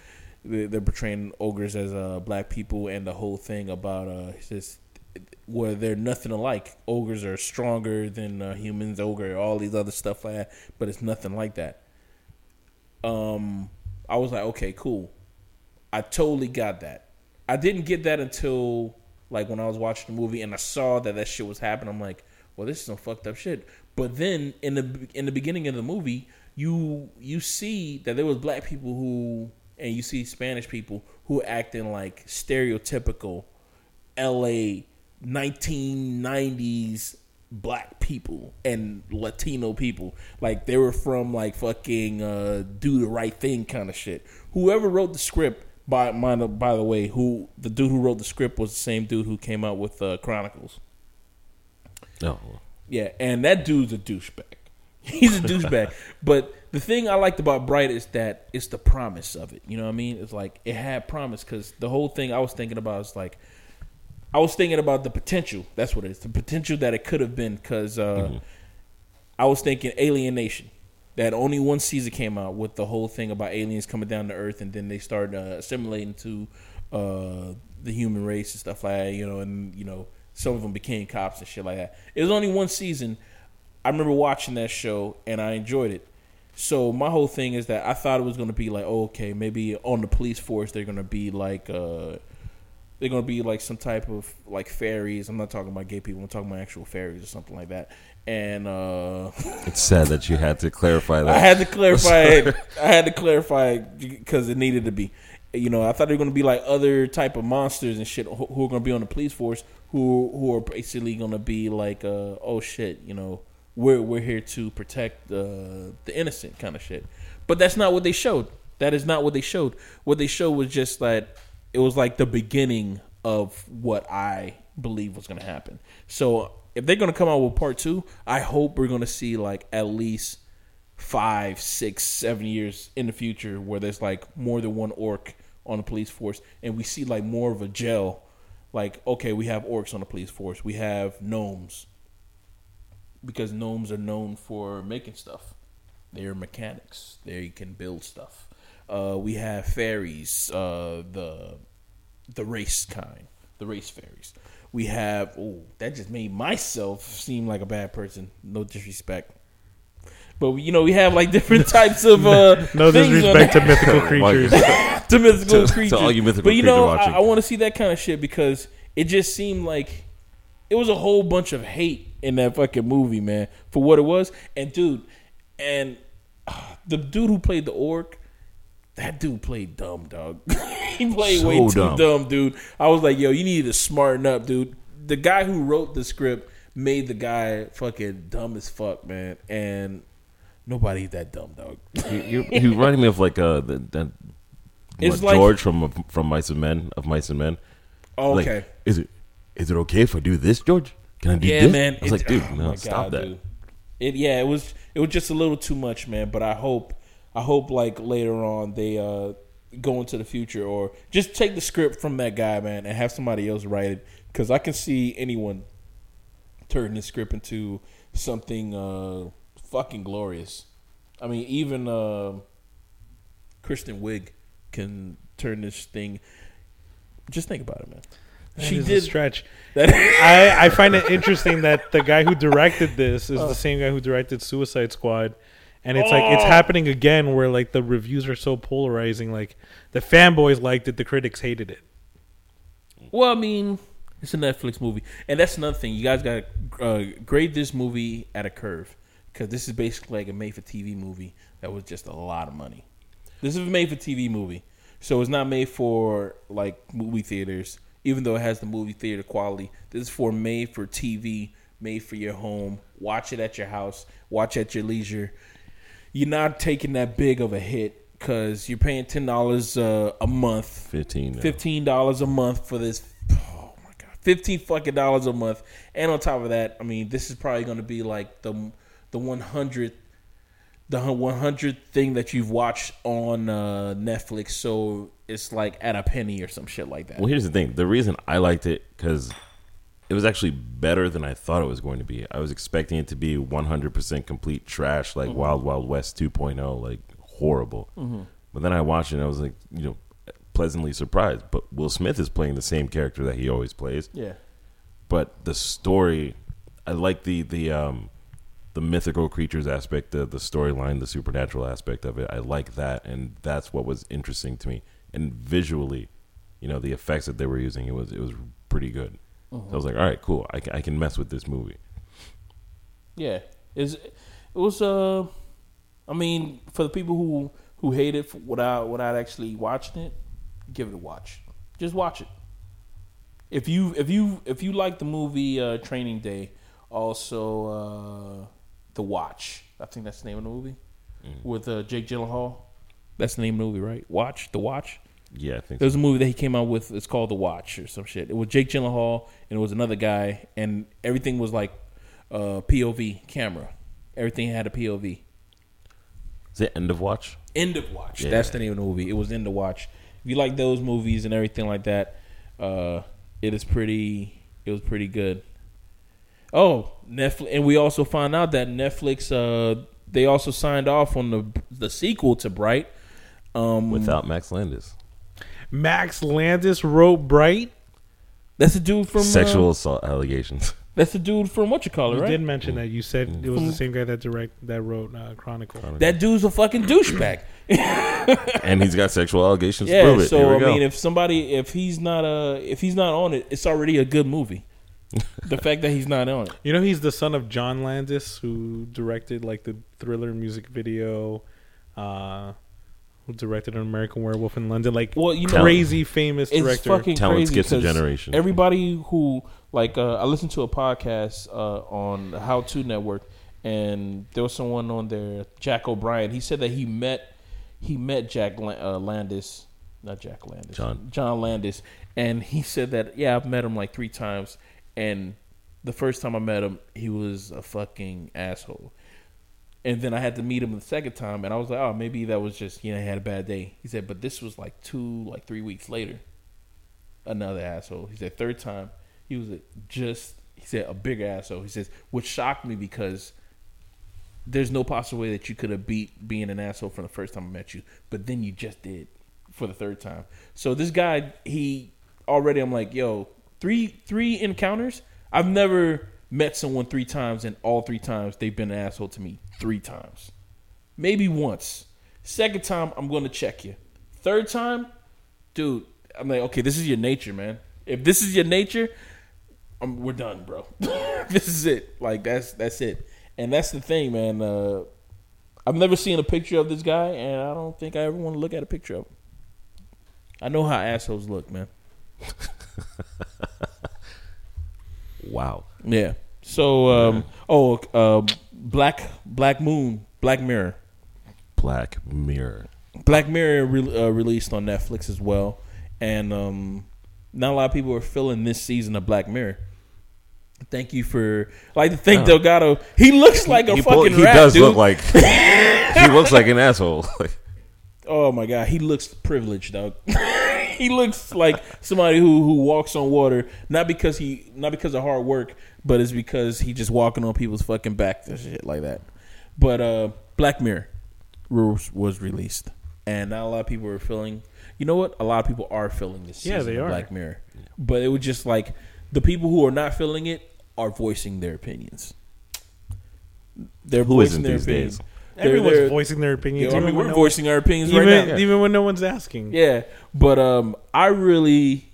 they- they're portraying ogres as uh black people and the whole thing about uh just where they're nothing alike. Ogres are stronger than uh, humans. Ogre, all these other stuff like that, but it's nothing like that. Um, I was like, okay, cool. I totally got that. I didn't get that until like when I was watching the movie and I saw that that shit was happening. I'm like, well, this is some fucked up shit. But then in the in the beginning of the movie, you you see that there was black people who and you see Spanish people who acting like stereotypical LA 1990s black people and Latino people. Like they were from like fucking uh, do the right thing kind of shit. Whoever wrote the script, by mind by the way, who the dude who wrote the script was the same dude who came out with uh, Chronicles. Oh, Yeah, and that dude's a douchebag. He's a douchebag. <laughs> but the thing I liked about Bright is that it's the promise of it. You know what I mean? It's like it had promise because the whole thing I was thinking about is like I was thinking about the potential. That's what it is. The potential that it could have been because uh, I was thinking Alien Nation. That only one season came out with the whole thing about aliens coming down to Earth, and then they started uh, assimilating to uh, the human race and stuff like that. You know, and you know some of them became cops and shit like that. It was only one season. I remember watching that show and I enjoyed it. So my whole thing is that I thought it was going to be like, oh, okay, maybe on the police force they're going to be like, uh, they're going to be like some type of like fairies. I'm not talking about gay people. I'm talking about actual fairies or something like that. And uh, <laughs> it's sad that you had to clarify that. I had to clarify. <laughs> it. I had to clarify because it needed to be. You know, I thought they were going to be like other type of monsters and shit who who are going to be on the police force who who are basically going to be like, uh, oh shit, you know, we're we're here to protect uh, the innocent kind of shit. But that's not what they showed. That is not what they showed. What they showed was just that it was like the beginning of what I believe was going to happen. So if they're going to come out with part two, I hope we're going to see like at least five, six, seven years in the future where there's like more than one orc on the police force, and we see like more of a gel. Like, okay, we have orcs on the police force. We have gnomes because gnomes are known for making stuff. They're mechanics. They can build stuff. Uh, we have fairies, uh, the the race kind, the race fairies. We have. Oh, that just made myself seem like a bad person. No disrespect. But you know we have like different <laughs> types of uh, <laughs> No things on disrespect to mythical <laughs> creatures. to mythical To- to creatures. all you mythical but you know, watching. I, I want to see that kind of shit because it just seemed like it was a whole bunch of hate in that fucking movie, man, for what it was. And dude, and uh, <sighs> the dude who played the orc, that dude played dumb, dog. he played way too dumb. dumb. dude. I was like, yo, you need to smarten up, dude. The guy who wrote the script made the guy fucking dumb as fuck, man, and nobody's that dumb, dog. you, you, you reminded me of like uh, the, that It's what, like- George from from Mice and Men of Mice and Men. Oh, Like, okay. is it is it okay if I do this, George? Can I do yeah, this? man. I was like, dude, oh no, stop God, that. dude. It yeah, it was it was just a little too much, man. But I hope I hope like later on they uh go into the future or just take the script from that guy, man, and have somebody else write it because I can see anyone turning this script into something uh fucking glorious. I mean, even uh, Kristen Wiig can turn this thing. Just think about it, man. That she did stretch. that. <laughs> I, I find it interesting that the guy who directed this Oh. is the same guy who directed Suicide Squad. And it's like it's Oh. happening again where like the reviews are so polarizing. Like the fanboys liked it, the critics hated it. Well, I mean, it's a Netflix movie, and that's another thing. You guys got to uh, grade this movie at a curve because this is basically like a made-for-TV movie that was just a lot of money. This is a made for TV movie, so it's not made for like movie theaters. Even though it has the movie theater quality, this is for made for TV, made for your home. Watch it at your house. Watch at your leisure. You're not taking that big of a hit because you're paying ten dollars uh, a month, Fifteen. now. fifteen dollars a month for this. Oh my god, fifteen fucking dollars a month, and on top of that, I mean, this is probably going to be like the the one hundredth the one hundredth thing that you've watched on uh, Netflix. So it's like at a penny or some shit like that. Well, here's the thing. The reason I liked it because it was actually better than I thought it was going to be. I was expecting it to be 100% complete trash, like Mm-hmm. Wild Wild West 2.0, like horrible. But then I watched it and I was like, you know, pleasantly surprised. But Will Smith is playing the same character that he always plays. Yeah, But the story, I like the the um the mythical creatures aspect, the the storyline, the supernatural aspect of it. I like that, and that's what was interesting to me. And visually, you know, the effects that they were using, it was it was pretty good. So I was like, all right, cool. I I can mess with this movie. yeah. Is it was uh, I mean, for the people who who hate it without without actually watching it, give it a watch. Just watch it. If you if you if you like the movie uh, Training Day, also uh, The Watch. I think that's the name of the movie with uh, Jake Gyllenhaal. That's the name of the movie, right? Watch The Watch. Yeah, I think There was a movie that he came out with. It's called The Watch or some shit. It was Jake Gyllenhaal and it was another guy, and everything was like uh, POV camera. Everything had a POV. Is it End of Watch? End of Watch. Yeah. That's the name of the movie. It was End of Watch. If you like those movies and everything like that, uh, it is pretty. It was pretty good. Oh, Netflix, and we also find out that Netflix. Uh, they also signed off on the the sequel to Bright. Um, Without Max Landis. Max Landis wrote Bright. that's a dude from uh, Sexual assault allegations. <laughs> that's a dude from what you call it, You right? did mention that. You said it was the same guy that direct that wrote uh, Chronicle. That dude's a fucking douchebag. <laughs> and he's got sexual allegations to Yeah, prove it. Here so we I go. mean, if somebody, if he's not, uh, if he's not on it, it's already a good movie. The fact that he's not on it, You know, he's the son of John Landis, who directed like the Thriller music video, uh, who directed an American Werewolf in London. Like, Well, you know- crazy famous it's director. fucking Talent crazy. skips a 'cause generation. Everybody who like, uh, I listened to a podcast uh, on the How To Network, and there was someone on there, Jack O'Brien. He said that he met, he met Jack La- uh, Landis, not Jack Landis, John. John Landis, and he said that yeah, I've met him like three times, and the first time I met him, he was a fucking asshole. And then I had to meet him the second time, and I was like, oh, maybe that was just you know he had a bad day. He said, but this was like two, like three weeks later, another asshole. He said third time he was just he said a bigger asshole. He says which shocked me because there's no possible way that you could have beat being an asshole from the first time I met you, but then you just did for the third time. So this guy, he already I'm like, yo, three three encounters. I've never met someone three times, and all three times they've been an asshole to me three times, maybe once. Second time, I'm going to check you. Third time, dude, I'm like, okay, this is your nature, man. If this is your nature, um, we're done, bro. <laughs> this is it. Like that's that's it. And that's the thing, man. Uh, I've never seen a picture of this guy, and I don't think I ever want to look at a picture of him. I know how assholes look, man. <laughs> <laughs> wow. Yeah. So, um, oh, uh, Black Black Moon, Black Mirror, Black Mirror. Black Mirror re- uh, released on Netflix as well, and um, not a lot of people are feeling this season of Black Mirror. Thank you for like to thank Oh. Delgado. He looks like a he fucking he rat, does dude. look like <laughs> he looks like an asshole. <laughs> Oh my god, he looks privileged, dog. He looks like somebody who who walks on water, not because he not because of hard work, but it's because he just walking on people's fucking back and shit like that. But uh Black Mirror was, was released, and not a lot of people are feeling. You know what? A lot of people are feeling this. Yeah, season they of are. Black Mirror, but it was just like the people who are not feeling it are voicing their opinions. They're Who voicing isn't their these opinions. days? They're- Everyone's they're- voicing their opinions. Yeah, I mean, we're no voicing our opinions even, right now. even when no one's asking. Yeah, but um, I really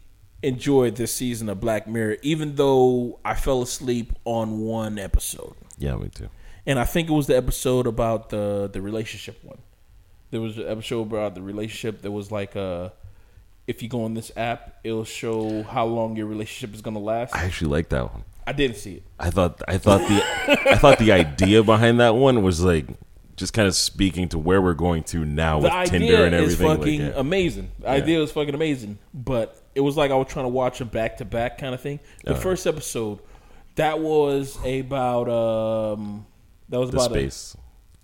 enjoyed this season of Black Mirror, even though I fell asleep on one episode, yeah, me too. and I think it was the episode about the the relationship one, there was an episode about the relationship that was like uh if you go on this app, it'll show how long your relationship is gonna last. I actually like that one. I didn't see it. I thought I thought the I thought the idea behind that one was like just kind of speaking to where we're going to now The with Tinder and is everything. fucking like, yeah. amazing. The idea was fucking amazing, but it was like I was trying to watch a back to back kind of thing. The Uh-huh. first episode, that was about um, that was the about a, space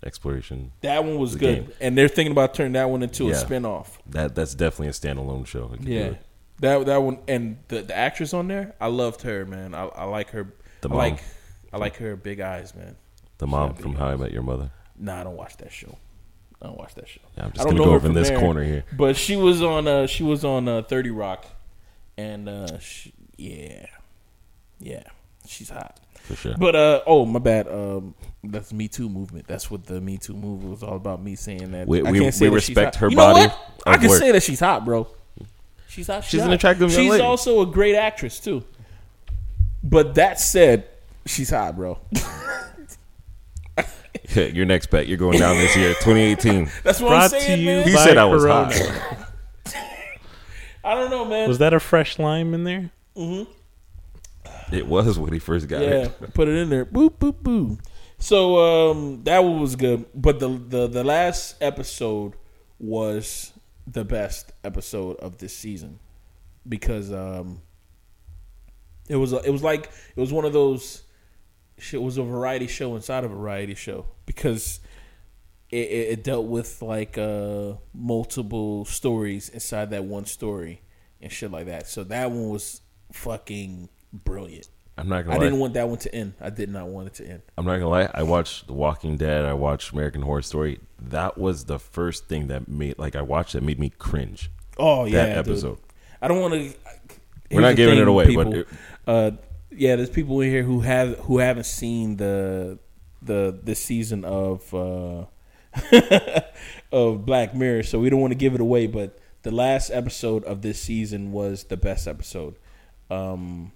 exploration. that one was good, game. and they're thinking about turning that one into a Yeah. spin off. That that's definitely a standalone show. I could do Yeah, that that one and the the actress on there, I loved her, man. I, I like her. The I mom. like I like her big eyes, man. The mom from How I Met Your Mother. Nah, I don't watch that show. I don't watch that show. Yeah, I'm just gonna go over in this there. corner here. But she was on uh she was on uh, Thirty Rock, and uh she, yeah, yeah, she's hot. For sure. But uh oh my bad. Um, that's Me Too movement. That's what the Me Too movement was all about. Me saying that We- I we- can't say we that she's respect her You know body. I can work. say that she's hot, bro. She's hot. She's an hot. attractive young She's lady. also a great actress too. But that said, she's hot, bro. <laughs> <laughs> Your next bet. You're going down this year, 2018. <laughs> That's what Brought I'm to you man. He by said I was Corona. hot. <laughs> I don't know, man. Was that a fresh lime in there? It was when he first got Yeah, it. put it in there. Boop boop boop. So um, that one was good, but the the the last episode was the best episode of this season because um, it was a, it was like it was one of those. It was a variety show inside of a variety show because it, it, it dealt with like uh, multiple stories inside that one story and shit like that. So that one was fucking brilliant. I'm not I gonna lie. didn't want that one to end. I did not want it to end. I'm not gonna lie. I watched The Walking Dead. I watched American Horror Story. That was the first thing that made like I watched that made me cringe. Oh yeah, that dude. episode. I don't want to. We're not giving it away, but it- uh, yeah, there's people in here who have who haven't seen the the this season of uh, <laughs> of Black Mirror, so we don't want to give it away. But the last episode of this season was the best episode. Um,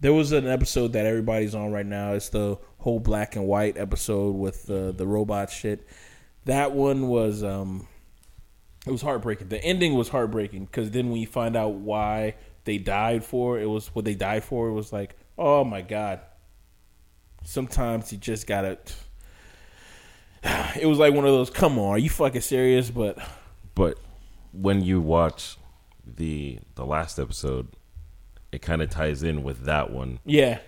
there was an episode that everybody's on right now. It's the whole black and white episode with the the robot shit. That one was um, it was heartbreaking. The ending was heartbreaking because then when you find out why they died for, it was what they died for. It was like, oh my god. Sometimes you just gotta. <sighs> It was like one of those. Come on, are you fucking serious? But but when you watch the the last episode, it kind of ties in with that one, yeah,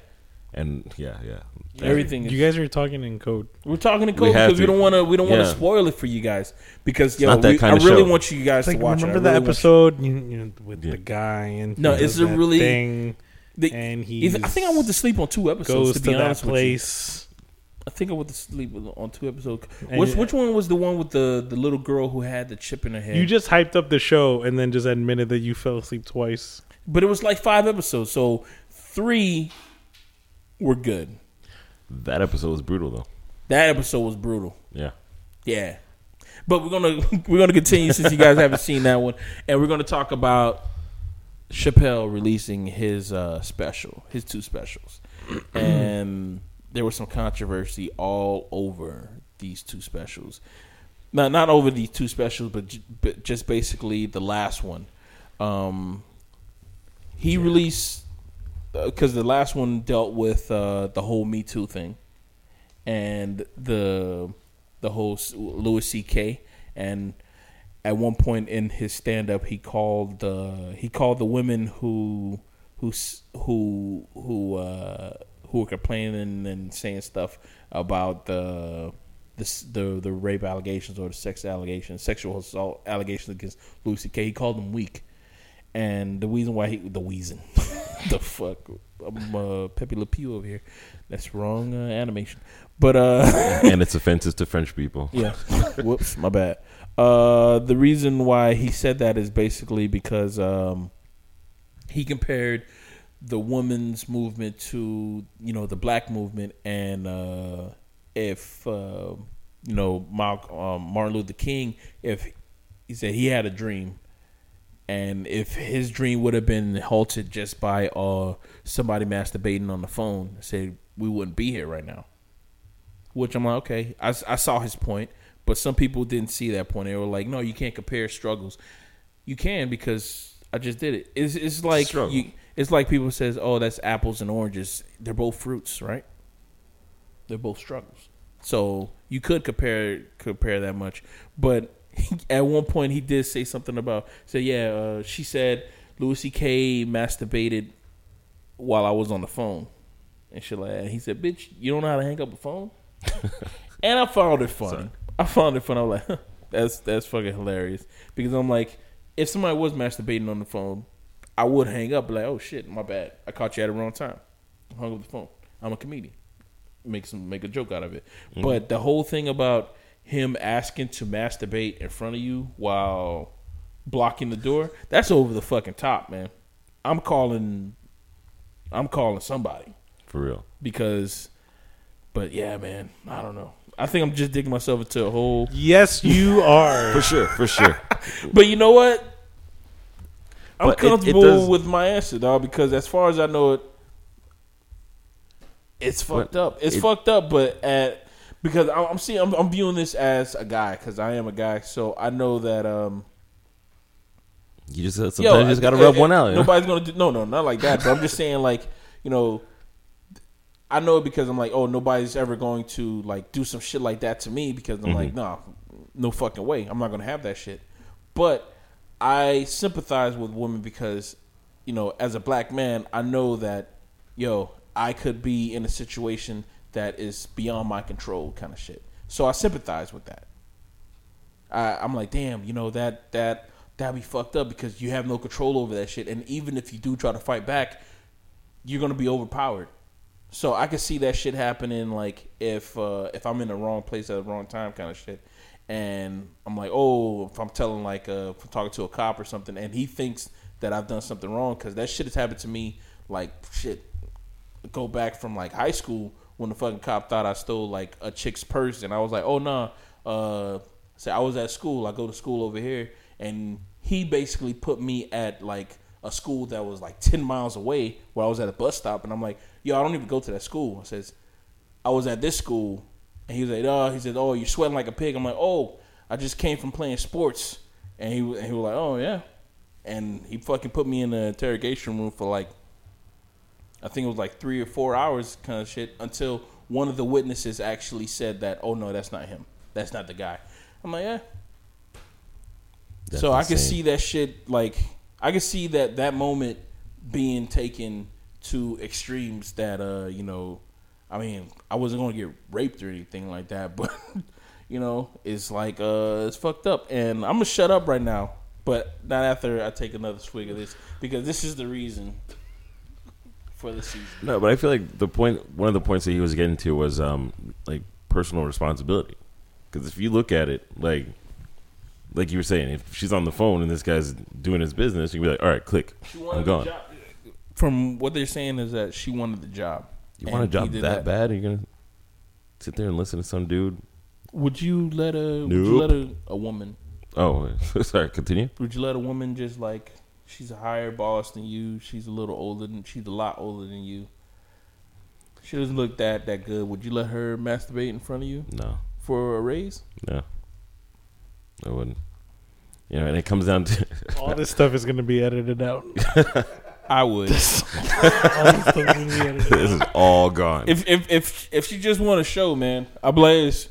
and yeah, yeah. everything. Is, You guys are talking in code. we're talking in code because we to. don't want to. We don't want to Yeah. spoil it for you guys because yo, we, I really show. want you guys Like, to watch. remember the really want you- episode you, you know, with Yeah. the guy and No, he it's a really- thing, The- and he I think I went to sleep on two episodes. goes to to, be that honest with you. place. I think I went to sleep on two episodes. And Which which one was the one with the the little girl who had the chip in her head? You just hyped up the show and then just admitted that you fell asleep twice. but it was like five episodes, so three were good. That episode was brutal though. That episode was brutal. Yeah. Yeah, but we're gonna <laughs> we're gonna continue since you guys haven't seen that one, and we're gonna talk about Chappelle releasing his uh, special, his two specials, <clears throat> and there was some controversy all over these two specials. Not not over these two specials, but, j- but just basically the last one. Um, he released because the last one dealt with uh, the whole Me Too thing and the the whole Louis C.K. and at one point in his stand up he called uh, he called the women who who who who uh, who were complaining and saying stuff about the the the, the rape allegations or the sex allegations, sexual assault allegations against Louis C.K. He called them weak, and the reason why he the reason <laughs> <laughs> the fuck I'm uh, Pepe Le Pew over here. That's wrong uh, animation, but uh. <laughs> and it's offensive to French people. Yeah. Whoops, my bad. Uh, the reason why he said that is basically because um, he compared the women's movement to you know the black movement, and uh, if uh, you know Mal- um, Martin Luther King, if he said he had a dream, and if his dream would have been halted just by uh, somebody masturbating on the phone, say we wouldn't be here right now. Which I'm like, okay, I, I saw his point, But some people didn't see that point. They were like, "No, you can't compare struggles." You can because I just did it. It's it's like Struggle. you, it's like people says, "Oh, that's apples and oranges." They're both fruits, right? They're both struggles. So you could compare compare that much, but <laughs> at one point he did say something about say, "Yeah, uh, she said Louis C.K. masturbated while I was on the phone." And shit like that. He said, "Bitch, you don't know how to hang up a phone." <laughs> and I found it funny. Sorry. I found it funny. I was like, <laughs> "That's that's fucking hilarious." Because I'm like, if somebody was masturbating on the phone, I would hang up. Like, "Oh shit, my bad. I caught you at the wrong time. I hung up the phone. I'm a comedian. Make some make a joke out of it." But the whole thing about him asking to masturbate in front of you while blocking the door—that's over the fucking top, man. I'm calling. I'm calling somebody For real. because but yeah man i don't know i think i'm just digging myself into a hole Yes, you <laughs> are. For sure. For sure. <laughs> but you know what i'm But it- it comfortable does- with my answer dog because as far as i know it it's fucked But up it's it- fucked up but at because i'm, I'm seeing I'm, I'm viewing this as a guy because i am a guy so i know that um You just sometimes Yo, you just gotta uh, rub uh, one out. you know? Nobody's gonna do no, no, not like that. But I'm just saying, like, you know, I know it because I'm like, oh, nobody's ever going to like do some shit like that to me because I'm like, nah, no fucking way. I'm not gonna have that shit. But I sympathize with women because, you know, as a black man, I know that, yo, I could be in a situation that is beyond my control, kind of shit. So I sympathize with that. I, I'm like, damn, you know that that that'd be fucked up because you have no control over that shit. And even if you do try to fight back, you're gonna be overpowered. So I could see that shit happening, like if uh, if I'm in the wrong place at the wrong time, kind of shit. And I'm like, oh, if I'm telling like uh, I'm talking to a cop or something, and he thinks that I've done something wrong because that shit has happened to me, like shit. Go back from like high school when the fucking cop thought I stole like a chick's purse, and I was like, oh no, uh, say I was at school. I go to school over here, and he basically put me at like a school that was like ten miles away, where I was at a bus stop, and I'm like, yo, I don't even go to that school. I says, I was at this school, and he was like, oh, he said, oh, you're sweating like a pig. I'm like, oh, I just came from playing sports, and he and he was like, oh yeah, and he fucking put me in the interrogation room for like, I think it was like three or four hours, kind of shit, until one of the witnesses actually said that, oh no, that's not him, that's not the guy. I'm like, yeah. That's so I can see that shit like I can see that that moment being taken to extremes that uh you know I mean I wasn't gonna get raped or anything like that <laughs> but you know it's like uh it's fucked up and I'm gonna shut up right now but not after I take another swig of this because this is the reason for the season. No, but I feel like the point, one of the points that he was getting to was um, like personal responsibility. Because if you look at it, like, like you were saying, if she's on the phone and this guy's doing his business, you can be like, all right, click, She I'm gone. job. From what they're saying is that she wanted the job. You want a job did that, bad? Are you gonna sit there and listen to some dude? Would you let a would you let a, a woman Oh, <laughs> sorry. Continue. Would you let a woman just like she's a higher boss than you? She's a little older than she's a lot older than you. She doesn't look that that good. Would you let her masturbate in front of you No, for a raise? no, I wouldn't. You know, and it comes down to <laughs> All this stuff is going to be edited out. <laughs> I would. This <laughs> is going to be edited this is all gone. if if if if she just want to show, man, I blaze.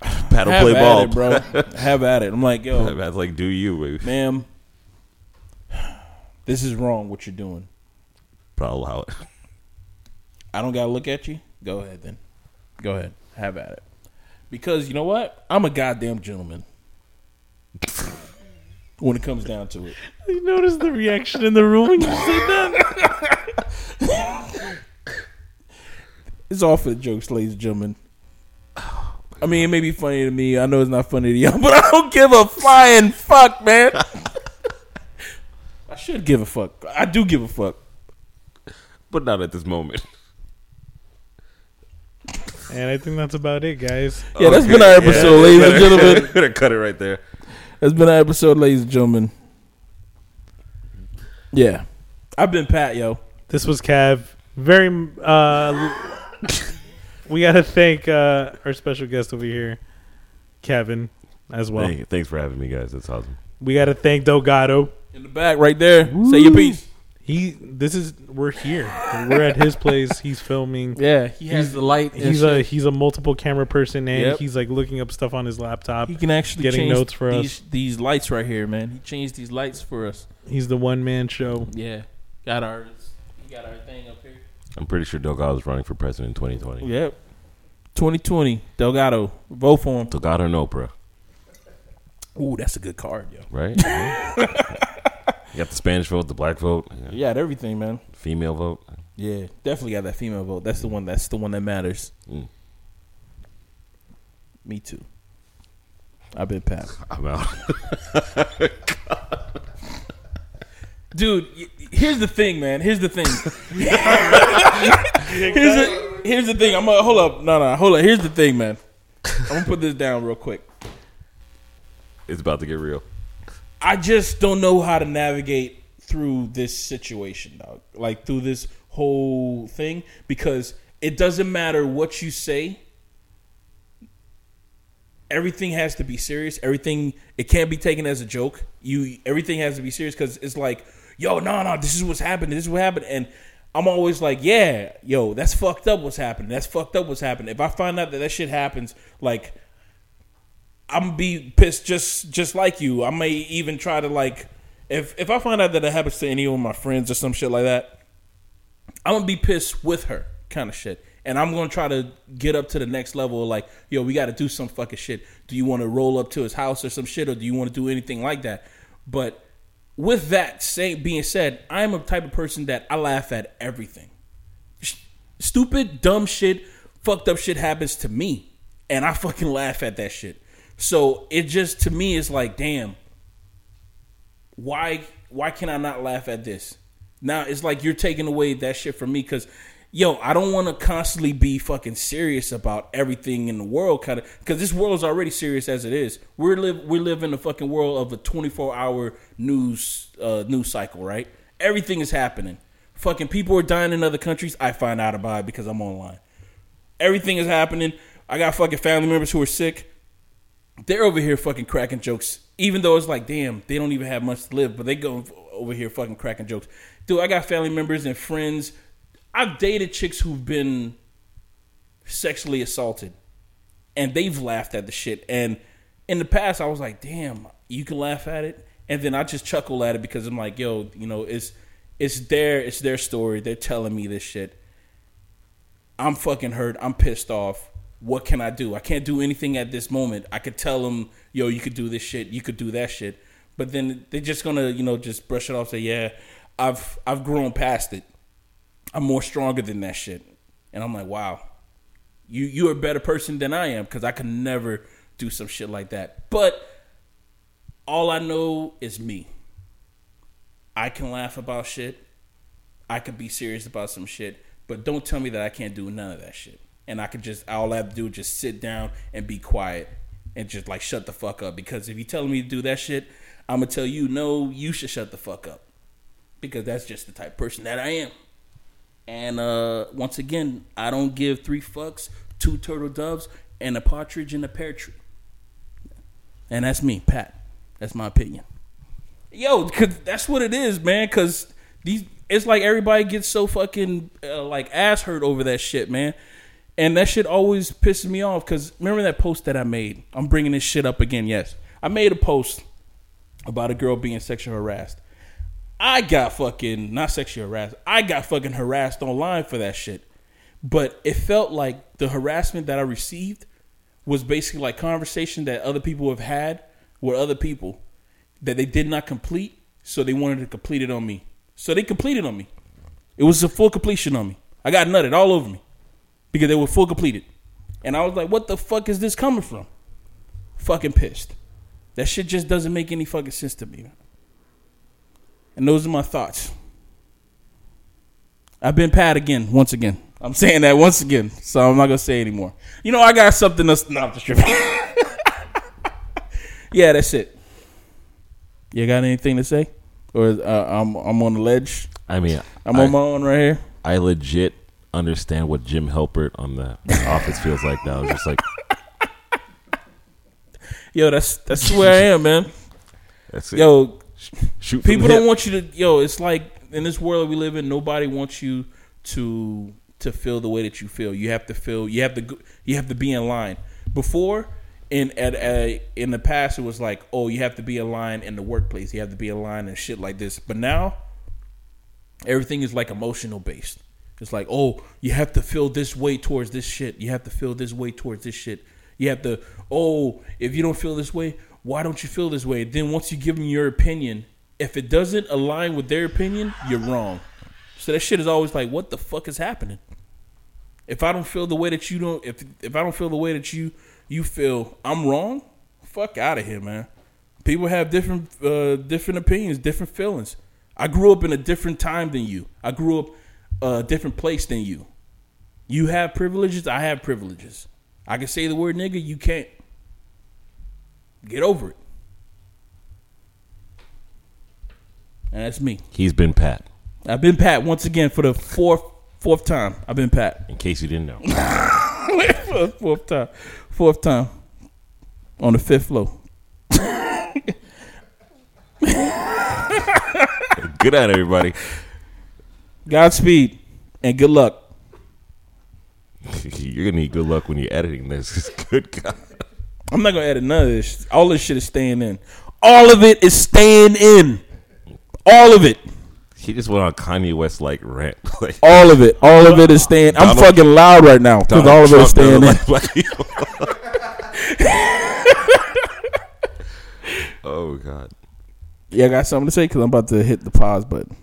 Paddle play ball, it, bro. have at it. I'm like, yo, That's like do you, baby? ma'am, this is wrong. What you're doing. But I'll allow it. I don't gotta look at you. Go ahead then. Go ahead. Have at it. Because you know what? I'm a goddamn gentleman. when it comes down to it. You noticed the reaction in the room when you said that? <laughs> It's all for the jokes, ladies and gentlemen. I mean, it may be funny to me. I know it's not funny to y'all, <laughs> but I don't give a flying fuck, man. I should give a fuck. I do give a fuck. But not at this moment. And I think that's about it, guys. Yeah, that's Okay, been our yeah. episode, ladies and gentlemen. <laughs> Gonna cut it right there. That's been our episode, ladies and gentlemen. Yeah. I've been Pat, yo. This was Cav. Very. Uh, <laughs> we got to thank uh, our special guest over here, Kevin as well. Hey, thanks for having me, guys. That's awesome. We got to thank Delgado. In the back, right there. Say your piece. He, this is we're here. We're at his place. He's filming. Yeah, he has the light. and He's a shit. he's a multiple camera person, and Yep. he's like looking up stuff on his laptop. He can actually getting change notes for these, us. These lights right here, man. He changed these lights for us. He's the one man show. Yeah, got our got our thing up here. I'm pretty sure Delgado's running for president in 2020. Yep. 2020, Delgado, vote for him. Delgado and Oprah, Ooh, that's a good card, yo. right? <laughs> <laughs> you got the Spanish vote, the black vote, You got everything, man. female vote. Yeah, definitely got that female vote. That's the one. That's the one that matters. Mm. Me too. I've been Pat. <laughs> I'm out. Dude, here's the thing, man. Here's the thing. <laughs> <laughs> here's, the, here's the thing. I'm gonna hold up. No, no, hold up. Here's the thing, man. I'm gonna put this down real quick. it's about to get real. I just don't know how to navigate through this situation, dog. Like through this whole thing because it doesn't matter what you say. Everything has to be serious. Everything it can't be taken as a joke. You everything has to be serious because it's like, yo, no, no, this is what's happening. This is what happened, and I'm always like, yeah, yo, that's fucked up. What's happening? That's fucked up. What's happening? If I find out that that shit happens, like I'm gonna be pissed just just like you. I may even try to like if if I find out that it happens to any of my friends or some shit like that, I'm gonna be pissed with her, kind of shit. And I'm gonna try to get up to the next level. Like, yo, we got to do some fucking shit. Do you want to roll up to his house or some shit, or do you want to do anything like that? But with that say, being said, I'm a type of person that I laugh at everything stupid, dumb shit, fucked up shit happens to me, and I fucking laugh at that shit. So it just to me is like, damn, why why can I not laugh at this? Now it's like you're taking away that shit from me because. Yo, I don't want to constantly be fucking serious about everything in the world, kind of, because this world is already serious as it is. We're live we live in the fucking world of a 24 hour news uh, news cycle, right? Everything is happening. Fucking people are dying in other countries. I find out about it because I'm online. Everything is happening. I got fucking family members who are sick. They're over here fucking cracking jokes, even though it's like, damn, they don't even have much to live, but they go over here fucking cracking jokes. Dude, I got family members and friends. I've dated chicks who've been sexually assaulted, and they've laughed at the shit. And in the past, I was like, damn, you can laugh at it, and then I just chuckle at it because I'm like, yo, you know, it's it's their it's their story. They're telling me this shit. I'm fucking hurt. I'm pissed off. What can I do? I can't do anything at this moment. I could tell them, yo, you could do this shit. You could do that shit. But then they're just gonna, you know, just brush it off. Say, yeah, I've I've grown past it. I'm more stronger than that shit. And I'm like, wow, you you're a better person than I am because I can never do some shit like that. But all I know is me. I can laugh about shit. I could be serious about some shit, but don't tell me that I can't do none of that shit. And I could just all I have to do is just sit down and be quiet and just like shut the fuck up. Because if you're telling me to do that shit, I'm gonna tell you no, you should shut the fuck up. Because that's just the type of person that I am. And uh once again, I don't give three fucks, two turtle doves, and a partridge in a pear tree. And that's me, Pat. That's my opinion. Yo, cause that's what it is, man. Cause these, it's like everybody gets so fucking uh, like ass hurt over that shit, man. And that shit always pisses me off. Cause remember that post that I made? I'm bringing this shit up again. Yes, I made a post about a girl being sexually harassed. I got fucking not sexually harassed. I got fucking harassed online for that shit. But it felt like the harassment that I received was basically like conversation that other people have had with other people that they did not complete, so they wanted to complete it on me. So they completed on me. It was a full completion on me. I got nutted all over me because they were full completed. And I was like, what the fuck is this coming from? Fucking pissed. That shit just doesn't make any fucking sense to me. And those are my thoughts. I've been Pat again, once again. I'm saying that once again, so I'm not gonna say anymore. You know, I got something else. No, I'm just tripping. <laughs> yeah, that's it. You got anything to say, or uh, I'm I'm on the ledge? I mean, I'm I, on my own right here. I legit understand what Jim Halpert on the, <laughs> Office feels like now. It's just like Yo, that's that's where I am, man. That's it. Yo, Shoot people don't hip. want you to. Yo, it's like in this world we live in, nobody wants you to to feel the way that you feel. You have to feel. You have to. go- You have to be in line. Before, in at a, in the past, it was like, oh, you have to be in line in the workplace. You have to be in line and shit like this. But now, everything is like emotional based. It's like, oh, you have to feel this way towards this shit. You have to feel this way towards this shit. You have to, oh, if you don't feel this way, why don't you feel this way? Then once you give them your opinion, if it doesn't align with their opinion, you're wrong. So that shit is always like, what the fuck is happening? If I don't feel the way that you don't, if if I don't feel the way that you you feel, I'm wrong. Fuck out of here, man. People have different uh, different opinions, different feelings. I grew up in a different time than you. I grew up a different place than you. You have privileges. I have privileges. I can say the word nigga. You can't. Get over it. And that's me. He's been Pat. I've been Pat once again for the fourth fourth time. I've been Pat. In case you didn't know. <laughs> For the fourth time. Fourth time. On the fifth floor. Good night, everybody. Godspeed and good luck. <laughs> You're gonna need good luck when you're editing this. <laughs> Good God. I'm not gonna edit none of this. All this shit is staying in. All of it is staying in. All of it. He just went on Kanye West like rant. <laughs> Like, All of it. All of it is staying. I'm Donald- fucking loud right now because all of it is staying in. oh God. Yeah, I got something to say because I'm about to hit the pause button.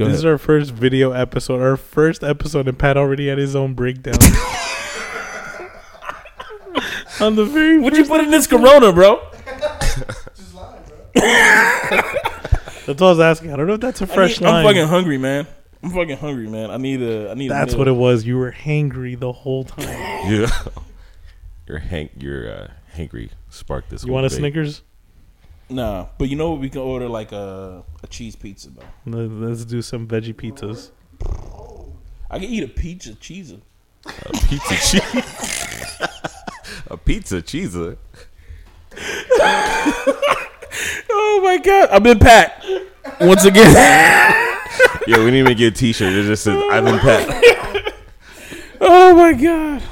Go This ahead. is our first video episode, our first episode, and Pat already had his own breakdown. <laughs> On the very what you put in this Corona, bro? Just lying, bro. That's all I was asking. I don't know if that's a fresh line. I am line. fucking hungry, man. I'm fucking hungry, man. I need a. I need. A That's a what it was. You were hangry the whole time. <laughs> Yeah. Your hank your uh hankry sparked this. You whole want a debate. Snickers? Nah, but you know what? We can order like a a cheese pizza, bro. Let- Let's do some veggie pizzas. I can eat a pizza cheese. A pizza cheese. a pizza cheese. Oh my god! I've been packed once again. Yeah, we need to make you a T-shirt. It just says "I've been Pat." oh my god!